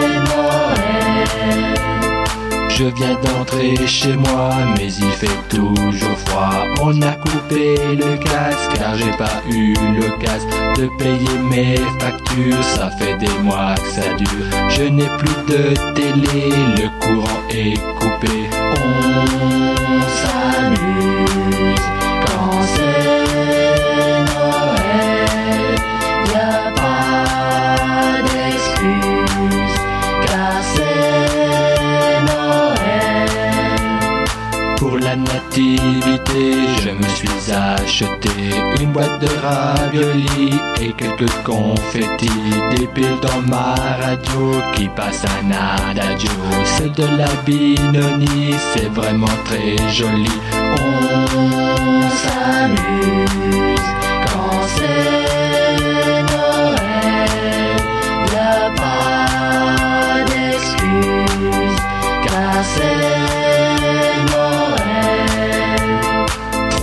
Je viens d'entrer chez moi, mais il fait toujours froid. On a coupé le gaz car j'ai pas eu l'occasion de payer mes factures. Ça fait des mois que ça dure. Je n'ai plus de télé, le courant est coupé. On s'amuse quand nativité, je me suis acheté une boîte de raviolis et quelques confettis, des piles dans ma radio qui passe un adagio. C'est de la binonie, c'est vraiment très joli. On s'amuse quand c'est Noël. Y a pas d'excuse car c'est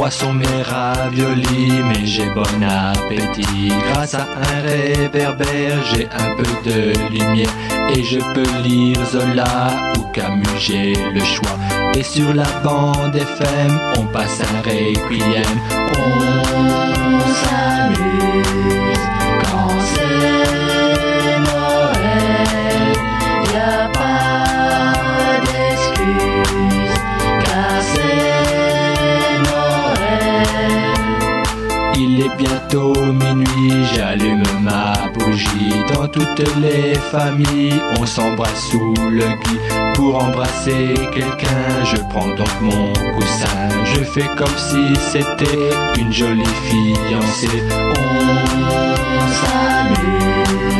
Trois sont mes raviolis, mais j'ai bon appétit. Grâce à un réverbère, j'ai un peu de lumière. Et je peux lire Zola ou Camus, j'ai le choix. Et sur la bande FM, on passe un requiem. On s'amuse quand c'est Il est bientôt minuit, j'allume ma bougie. Dans toutes les familles, on s'embrasse sous le gui. Pour embrasser quelqu'un, je prends donc mon coussin. Je fais comme si c'était une jolie fiancée. On s'amuse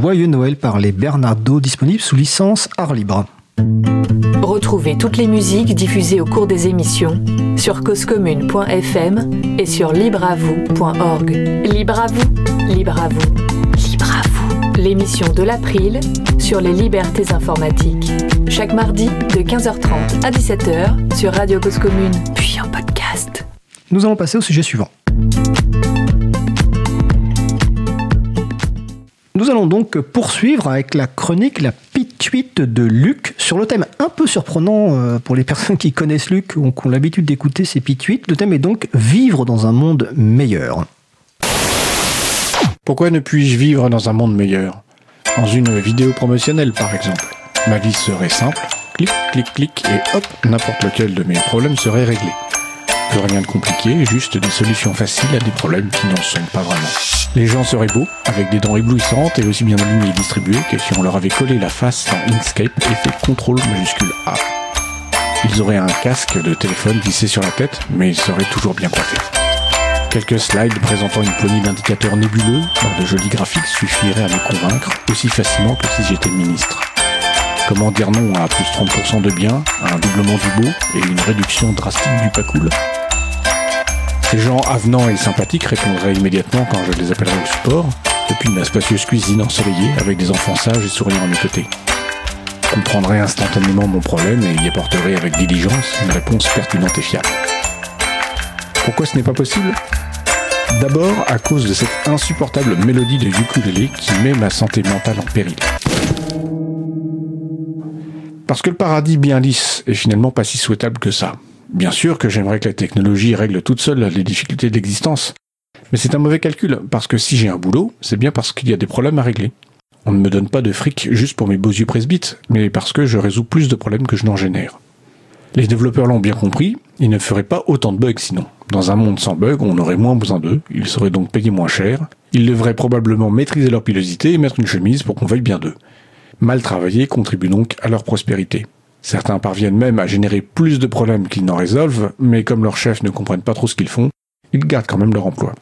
Joyeux Noël par les Bernardo, disponible sous licence art libre. Retrouvez toutes les musiques diffusées au cours des émissions sur causecommune.fm et sur libreavoue.org. Libre à vous, libre à vous, libre à vous. L'émission de l'April sur les libertés informatiques. Chaque mardi de 15h30 à 17h sur Radio Cause Commune, puis en podcast. Nous allons passer au sujet suivant. Nous allons donc poursuivre avec la chronique La Pituite de Luc sur le thème un peu surprenant euh, pour les personnes qui connaissent Luc ou qui ont l'habitude d'écouter ses pituites. Le thème est donc Vivre dans un monde meilleur. Pourquoi ne puis-je vivre dans un monde meilleur? Dans une vidéo promotionnelle, par exemple. Ma vie serait simple, clic, clic, clic, et hop, n'importe lequel de mes problèmes serait réglé. Plus rien de compliqué, juste des solutions faciles à des problèmes qui n'en sont pas vraiment. Les gens seraient beaux, avec des dents éblouissantes et aussi bien alignés et distribués que si on leur avait collé la face dans Inkscape et fait CTRL majuscule A. Ils auraient un casque de téléphone vissé sur la tête, mais ils seraient toujours bien coiffés. Quelques slides présentant une poignée d'indicateurs nébuleux de jolis graphiques suffiraient à me convaincre aussi facilement que si j'étais ministre. Comment dire non à plus 30% de biens, à un doublement du beau et une réduction drastique du pas cool? Ces gens avenants et sympathiques répondraient immédiatement quand je les appellerais au support, depuis ma spacieuse cuisine ensoleillée avec des enfants sages et souriants à mes côtés. Comprendraient instantanément mon problème et y apporteraient avec diligence une réponse pertinente et fiable. Pourquoi ce n'est pas possible? D'abord à cause de cette insupportable mélodie de ukulélé qui met ma santé mentale en péril. Parce que le paradis bien lisse est finalement pas si souhaitable que ça. Bien sûr que j'aimerais que la technologie règle toute seule les difficultés d'existence. Mais c'est un mauvais calcul, parce que si j'ai un boulot, c'est bien parce qu'il y a des problèmes à régler. On ne me donne pas de fric juste pour mes beaux yeux presbytes, mais parce que je résous plus de problèmes que je n'en génère. Les développeurs l'ont bien compris, ils ne feraient pas autant de bugs sinon. Dans un monde sans bugs, on aurait moins besoin d'eux, ils seraient donc payés moins cher, ils devraient probablement maîtriser leur pilosité et mettre une chemise pour qu'on veuille bien d'eux. Mal travailler contribue donc à leur prospérité. Certains parviennent même à générer plus de problèmes qu'ils n'en résolvent, mais comme leurs chefs ne comprennent pas trop ce qu'ils font, ils gardent quand même leur emploi.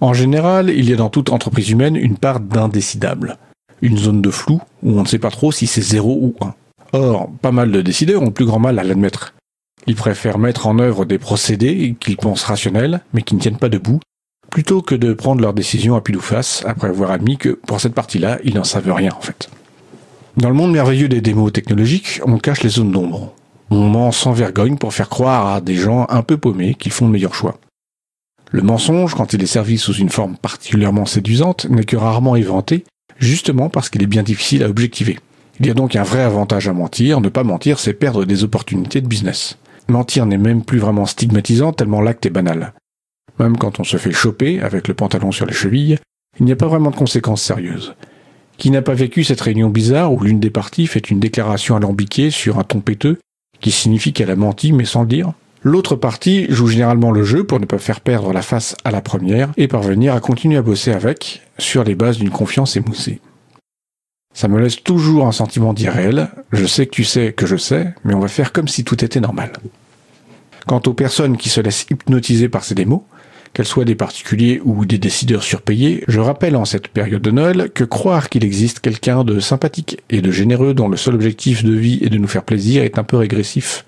En général, il y a dans toute entreprise humaine une part d'indécidable. Une zone de flou où on ne sait pas trop si c'est 0 ou 1. Or, pas mal de décideurs ont plus grand mal à l'admettre. Ils préfèrent mettre en œuvre des procédés qu'ils pensent rationnels, mais qui ne tiennent pas debout, plutôt que de prendre leurs décisions à pile ou face, après avoir admis que, pour cette partie-là, ils n'en savent rien en fait. Dans le monde merveilleux des démos technologiques, on cache les zones d'ombre. On ment sans vergogne pour faire croire à des gens un peu paumés qu'ils font de meilleurs choix. Le mensonge, quand il est servi sous une forme particulièrement séduisante, n'est que rarement éventé, justement parce qu'il est bien difficile à objectiver. Il y a donc un vrai avantage à mentir, ne pas mentir c'est perdre des opportunités de business. Mentir n'est même plus vraiment stigmatisant tellement l'acte est banal. Même quand on se fait choper avec le pantalon sur les chevilles, il n'y a pas vraiment de conséquences sérieuses. Qui n'a pas vécu cette réunion bizarre où l'une des parties fait une déclaration alambiquée sur un ton péteux qui signifie qu'elle a menti mais sans le dire L'autre partie joue généralement le jeu pour ne pas faire perdre la face à la première et parvenir à continuer à bosser avec sur les bases d'une confiance émoussée. Ça me laisse toujours un sentiment d'irréel, je sais que tu sais que je sais, mais on va faire comme si tout était normal. Quant aux personnes qui se laissent hypnotiser par ces démos, qu'elles soient des particuliers ou des décideurs surpayés, je rappelle en cette période de Noël que croire qu'il existe quelqu'un de sympathique et de généreux dont le seul objectif de vie est de nous faire plaisir est un peu régressif.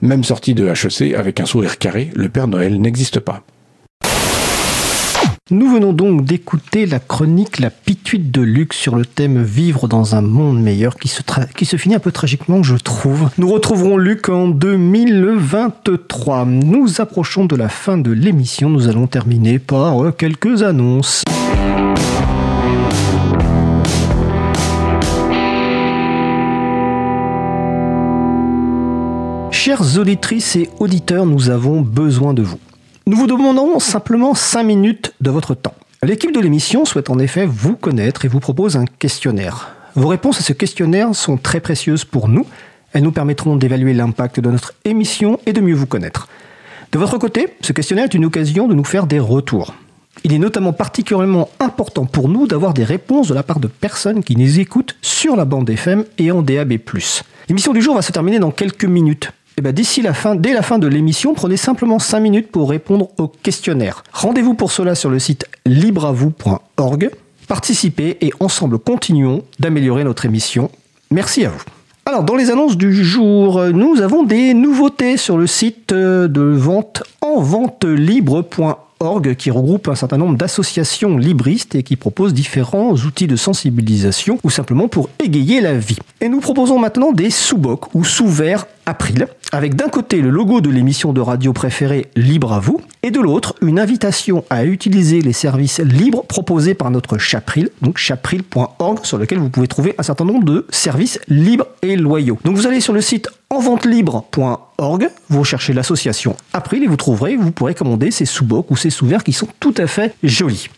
Même sorti de HEC avec un sourire carré, le Père Noël n'existe pas. Nous venons donc d'écouter la chronique La Pituite de Luc sur le thème Vivre dans un monde meilleur qui se, qui se finit un peu tragiquement, je trouve. Nous retrouverons Luc en 2023. Nous approchons de la fin de l'émission. Nous allons terminer par euh, quelques annonces. Chères auditrices et auditeurs, nous avons besoin de vous. Nous vous demandons simplement 5 minutes de votre temps. L'équipe de l'émission souhaite en effet vous connaître et vous propose un questionnaire. Vos réponses à ce questionnaire sont très précieuses pour nous. Elles nous permettront d'évaluer l'impact de notre émission et de mieux vous connaître. De votre côté, ce questionnaire est une occasion de nous faire des retours. Il est notamment particulièrement important pour nous d'avoir des réponses de la part de personnes qui nous écoutent sur la bande FM et en DAB+. L'émission du jour va se terminer dans quelques minutes. Et ben d'ici la fin, dès la fin de l'émission, prenez simplement 5 minutes pour répondre au questionnaire. Rendez-vous pour cela sur le site libreavou.org. Participez et ensemble continuons d'améliorer notre émission. Merci à vous. Alors, dans les annonces du jour, nous avons des nouveautés sur le site euh, de vente en vente libre.org qui regroupe un certain nombre d'associations libristes et qui propose différents outils de sensibilisation ou simplement pour égayer la vie. Et nous proposons maintenant des sous-bocs ou sous-verts April, avec d'un côté le logo de l'émission de radio préférée Libre à vous, et de l'autre une invitation à utiliser les services libres proposés par notre Chapril, donc chapril.org, sur lequel vous pouvez trouver un certain nombre de services libres et loyaux. Donc vous allez sur le site enventelibre.org, vous recherchez l'association April et vous trouverez, vous pourrez commander ces sous-bocs ou ces sous-verts qui sont tout à fait jolis.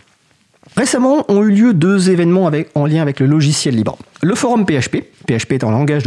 Récemment ont eu lieu deux événements en lien avec le logiciel libre. Le forum PHP, PHP étant un, langage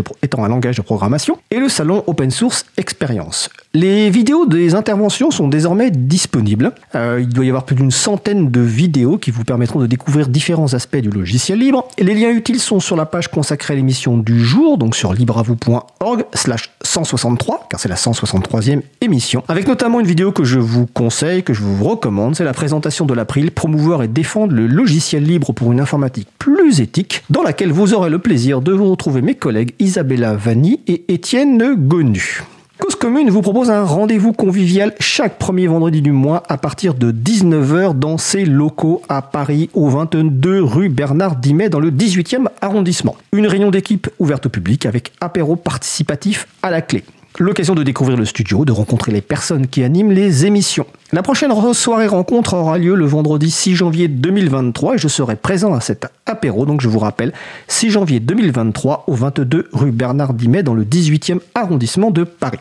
de, programmation, et le salon Open Source Experience. Les vidéos des interventions sont désormais disponibles. Euh, il doit y avoir plus d'une centaine de vidéos qui vous permettront de découvrir différents aspects du logiciel libre. Les liens utiles sont sur la page consacrée à l'émission du jour, donc sur libreavou.org slash 163, car c'est la 163e émission, avec notamment une vidéo que je vous conseille, que je vous recommande, c'est la présentation de l'April, promouvoir et défendre le logiciel libre pour une informatique plus éthique, dans laquelle vous aurez le plaisir de vous retrouver mes collègues Isabella Vanni et Étienne Gonu. Cause Commune vous propose un rendez-vous convivial chaque premier vendredi du mois à partir de 19h dans ses locaux à Paris au 22 rue Bernard Dimet dans le 18e arrondissement. Une réunion d'équipe ouverte au public avec apéro participatif à la clé. L'occasion de découvrir le studio, de rencontrer les personnes qui animent les émissions. La prochaine soirée rencontre aura lieu le vendredi 6 janvier 2023 et je serai présent à cet apéro, donc je vous rappelle, 6 janvier 2023 au 22 rue Bernard Dimet dans le 18e arrondissement de Paris.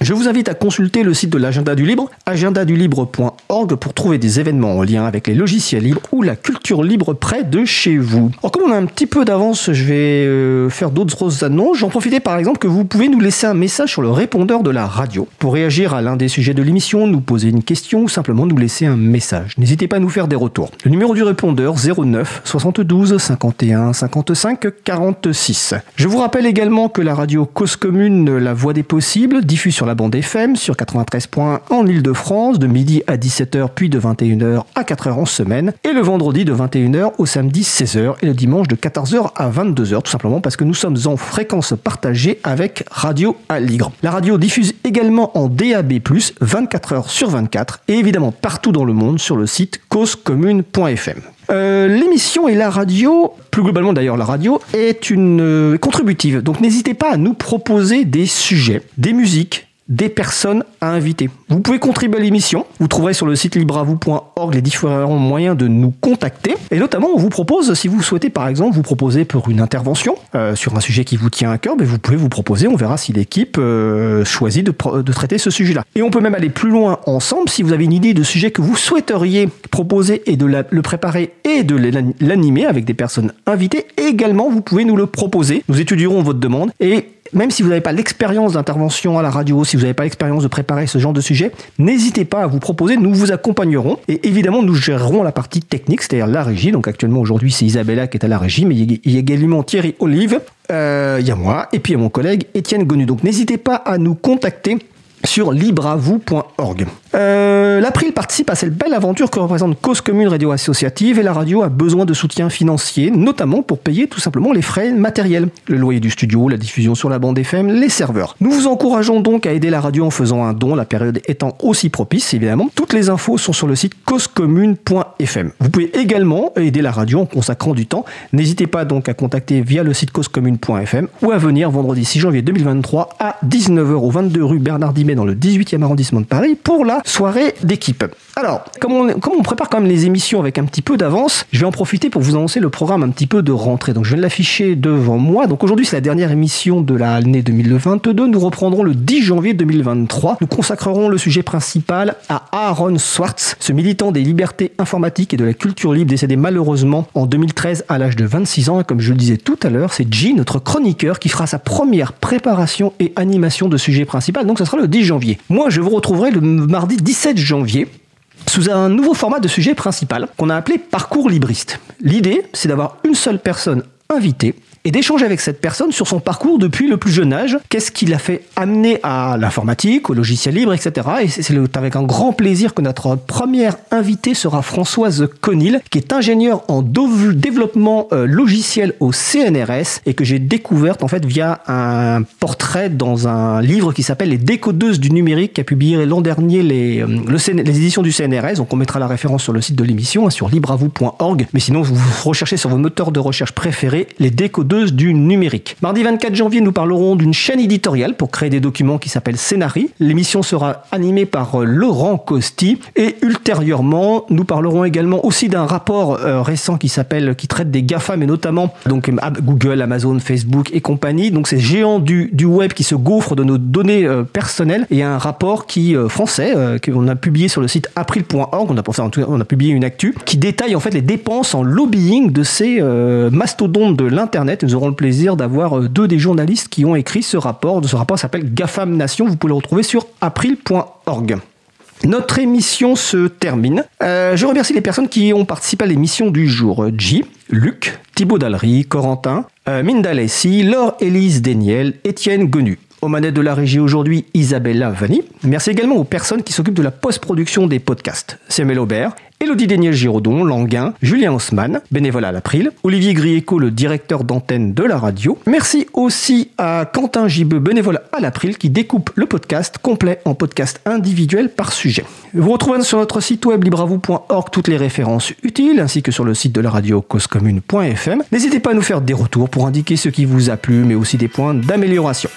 Je vous invite à consulter le site de l'agenda du libre, agendadulibre.org pour trouver des événements en lien avec les logiciels libres ou la culture libre près de chez vous. Alors comme on a un petit peu d'avance, je vais euh, faire d'autres annonces. J'en profitais par exemple que vous pouvez nous laisser un message sur le répondeur de la radio pour réagir à l'un des sujets de l'émission, nous poser une question ou simplement nous laisser un message. N'hésitez pas à nous faire des retours. Le numéro du répondeur 09 72 51 55 46. Je vous rappelle également que la radio Cause Commune, la voix des possibles, diffuse sur la bande FM sur 93 points en Ile-de-France de midi à 17h puis de 21h à 4h en semaine et le vendredi de 21h au samedi 16h et le dimanche de 14h à 22h tout simplement parce que nous sommes en fréquence partagée avec Radio Aligre. La radio diffuse également en DAB+, 24h sur 24 et évidemment partout dans le monde sur le site causecommune.fm. Euh, L'émission et la radio, plus globalement d'ailleurs la radio, est une euh, contributive. Donc n'hésitez pas à nous proposer des sujets, des musiques, des personnes à inviter. Vous pouvez contribuer à l'émission. Vous trouverez sur le site libravou.org les différents moyens de nous contacter. Et notamment, on vous propose, si vous souhaitez par exemple vous proposer pour une intervention euh, sur un sujet qui vous tient à cœur, ben, vous pouvez vous proposer. On verra si l'équipe euh, choisit de, traiter ce sujet-là. Et on peut même aller plus loin ensemble. Si vous avez une idée de sujet que vous souhaiteriez proposer et de le préparer et de l'an- l'animer avec des personnes invitées, également, vous pouvez nous le proposer. Nous étudierons votre demande et même si vous n'avez pas l'expérience d'intervention à la radio, si vous n'avez pas l'expérience de préparer ce genre de sujet, n'hésitez pas à vous proposer, nous vous accompagnerons. Et évidemment, nous gérerons la partie technique, c'est-à-dire la régie. Donc actuellement, aujourd'hui, c'est Isabella qui est à la régie, mais il y a- également Thierry Olive, euh, il y a moi, et puis il y a mon collègue Étienne Gonu. Donc n'hésitez pas à nous contacter sur libravou.org. Euh, L'April participe à cette belle aventure que représente Cause Commune Radio Associative et la radio a besoin de soutien financier, notamment pour payer tout simplement les frais matériels, le loyer du studio, la diffusion sur la bande FM, les serveurs. Nous vous encourageons donc à aider la radio en faisant un don, la période étant aussi propice évidemment. Toutes les infos sont sur le site causecommune.fm. Vous pouvez également aider la radio en consacrant du temps. N'hésitez pas donc à contacter via le site causecommune.fm ou à venir vendredi 6 janvier 2023 à 19h au 22 rue Bernard Dimet dans le 18e arrondissement de Paris pour la soirée d'équipe. Alors, comme on, prépare quand même les émissions avec un petit peu d'avance, je vais en profiter pour vous annoncer le programme un petit peu de rentrée. Donc je de l'afficher devant moi. Donc aujourd'hui c'est la dernière émission de l'année 2022. Nous reprendrons le 10 janvier 2023. Nous consacrerons le sujet principal à Aaron Swartz, ce militant des libertés informatiques et de la culture libre décédé malheureusement en 2013 à l'âge de 26 ans. Et comme je le disais tout à l'heure, c'est G, notre chroniqueur, qui fera sa première préparation et animation de sujet principal. Donc ce sera le 10 janvier. Moi je vous retrouverai le mardi 17 janvier sous un nouveau format de sujet principal qu'on a appelé parcours libriste. L'idée, c'est d'avoir une seule personne invitée et d'échanger avec cette personne sur son parcours depuis le plus jeune âge. Qu'est-ce qui l'a fait amener à l'informatique, au logiciel libre, etc. Et c'est avec un grand plaisir que notre première invitée sera Françoise Conil, qui est ingénieure en développement euh, logiciel au CNRS et que j'ai découverte en fait via un portrait dans un livre qui s'appelle Les décodeuses du numérique, qui a publié l'an dernier les, euh, éditions du CNRS. Donc on mettra la référence sur le site de l'émission, hein, sur libravou.org. Mais sinon, vous recherchez sur vos moteurs de recherche préférés les décodeuses du numérique. Mardi 24 janvier, nous parlerons d'une chaîne éditoriale pour créer des documents qui s'appelle Scénari. L'émission sera animée par euh, Laurent Costi et ultérieurement, nous parlerons également aussi d'un rapport euh, récent qui s'appelle, qui traite des GAFA, mais notamment donc euh, Google, Amazon, Facebook et compagnie. Donc ces géants du, web qui se gaufrent de nos données personnelles. Et un rapport qui français qu'on a publié sur le site april.org. On a on a publié une actu qui détaille en fait les dépenses en lobbying de ces mastodontes de l'internet. Nous aurons le plaisir d'avoir euh, deux des journalistes qui ont écrit ce rapport. Ce rapport s'appelle GAFAM Nation. Vous pouvez le retrouver sur april.org. Notre émission se termine. Euh, je remercie les personnes qui ont participé à l'émission du jour. J, Luc, Thibaut Dallery, Corentin, euh, Minda Laure Élise Déniel, Étienne Gonu. Aux manettes de la régie aujourd'hui, Isabella Vanni. Merci également aux personnes qui s'occupent de la post-production des podcasts. Samuel Aubert, Elodie Déniel Giraudon, Languin, Julien Haussmann, bénévole à l'April, Olivier Grieco, le directeur d'antenne de la radio. Merci aussi à Quentin Gibeux, bénévole à l'April, qui découpe le podcast complet en podcast individuel par sujet. Vous retrouvez sur notre site web libravou.org toutes les références utiles, ainsi que sur le site de la radio causecommune.fm. N'hésitez pas à nous faire des retours pour indiquer ce qui vous a plu, mais aussi des points d'amélioration.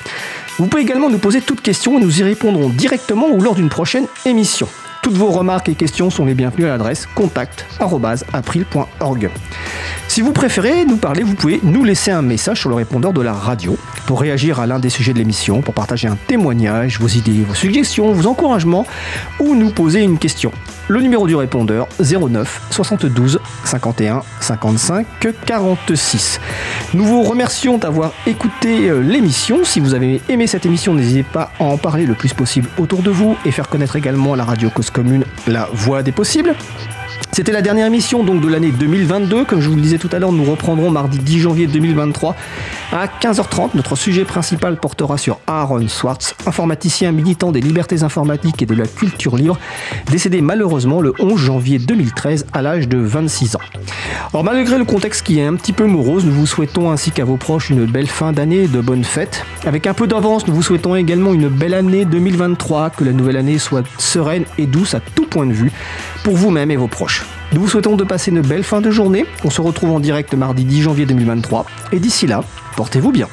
Vous pouvez également nous poser toutes questions et nous y répondrons directement ou lors d'une prochaine émission. Toutes vos remarques et questions sont les bienvenues à l'adresse contact@april.org. Si vous préférez nous parler, vous pouvez nous laisser un message sur le répondeur de la radio pour réagir à l'un des sujets de l'émission, pour partager un témoignage, vos idées, vos suggestions, vos encouragements ou nous poser une question. Le numéro du répondeur 09 72 51 55 46. Nous vous remercions d'avoir écouté euh, l'émission. Si vous avez aimé cette émission, n'hésitez pas à en parler le plus possible autour de vous et faire connaître également la radio Cause Commune la voix des possibles. C'était la dernière émission donc de l'année 2022. Comme je vous le disais tout à l'heure, nous reprendrons mardi 10 janvier 2023 à 15h30. Notre sujet principal portera sur Aaron Swartz, informaticien militant des libertés informatiques et de la culture libre, décédé malheureusement le 11 janvier 2013 à l'âge de 26 ans. Alors malgré le contexte qui est un petit peu morose, nous vous souhaitons ainsi qu'à vos proches une belle fin d'année et de bonnes fêtes. Avec un peu d'avance, nous vous souhaitons également une belle année 2023, que la nouvelle année soit sereine et douce à tout point de vue pour vous-même et vos proches. Nous vous souhaitons de passer une belle fin de journée. On se retrouve en direct mardi 10 janvier 2023. Et d'ici là, portez-vous bien.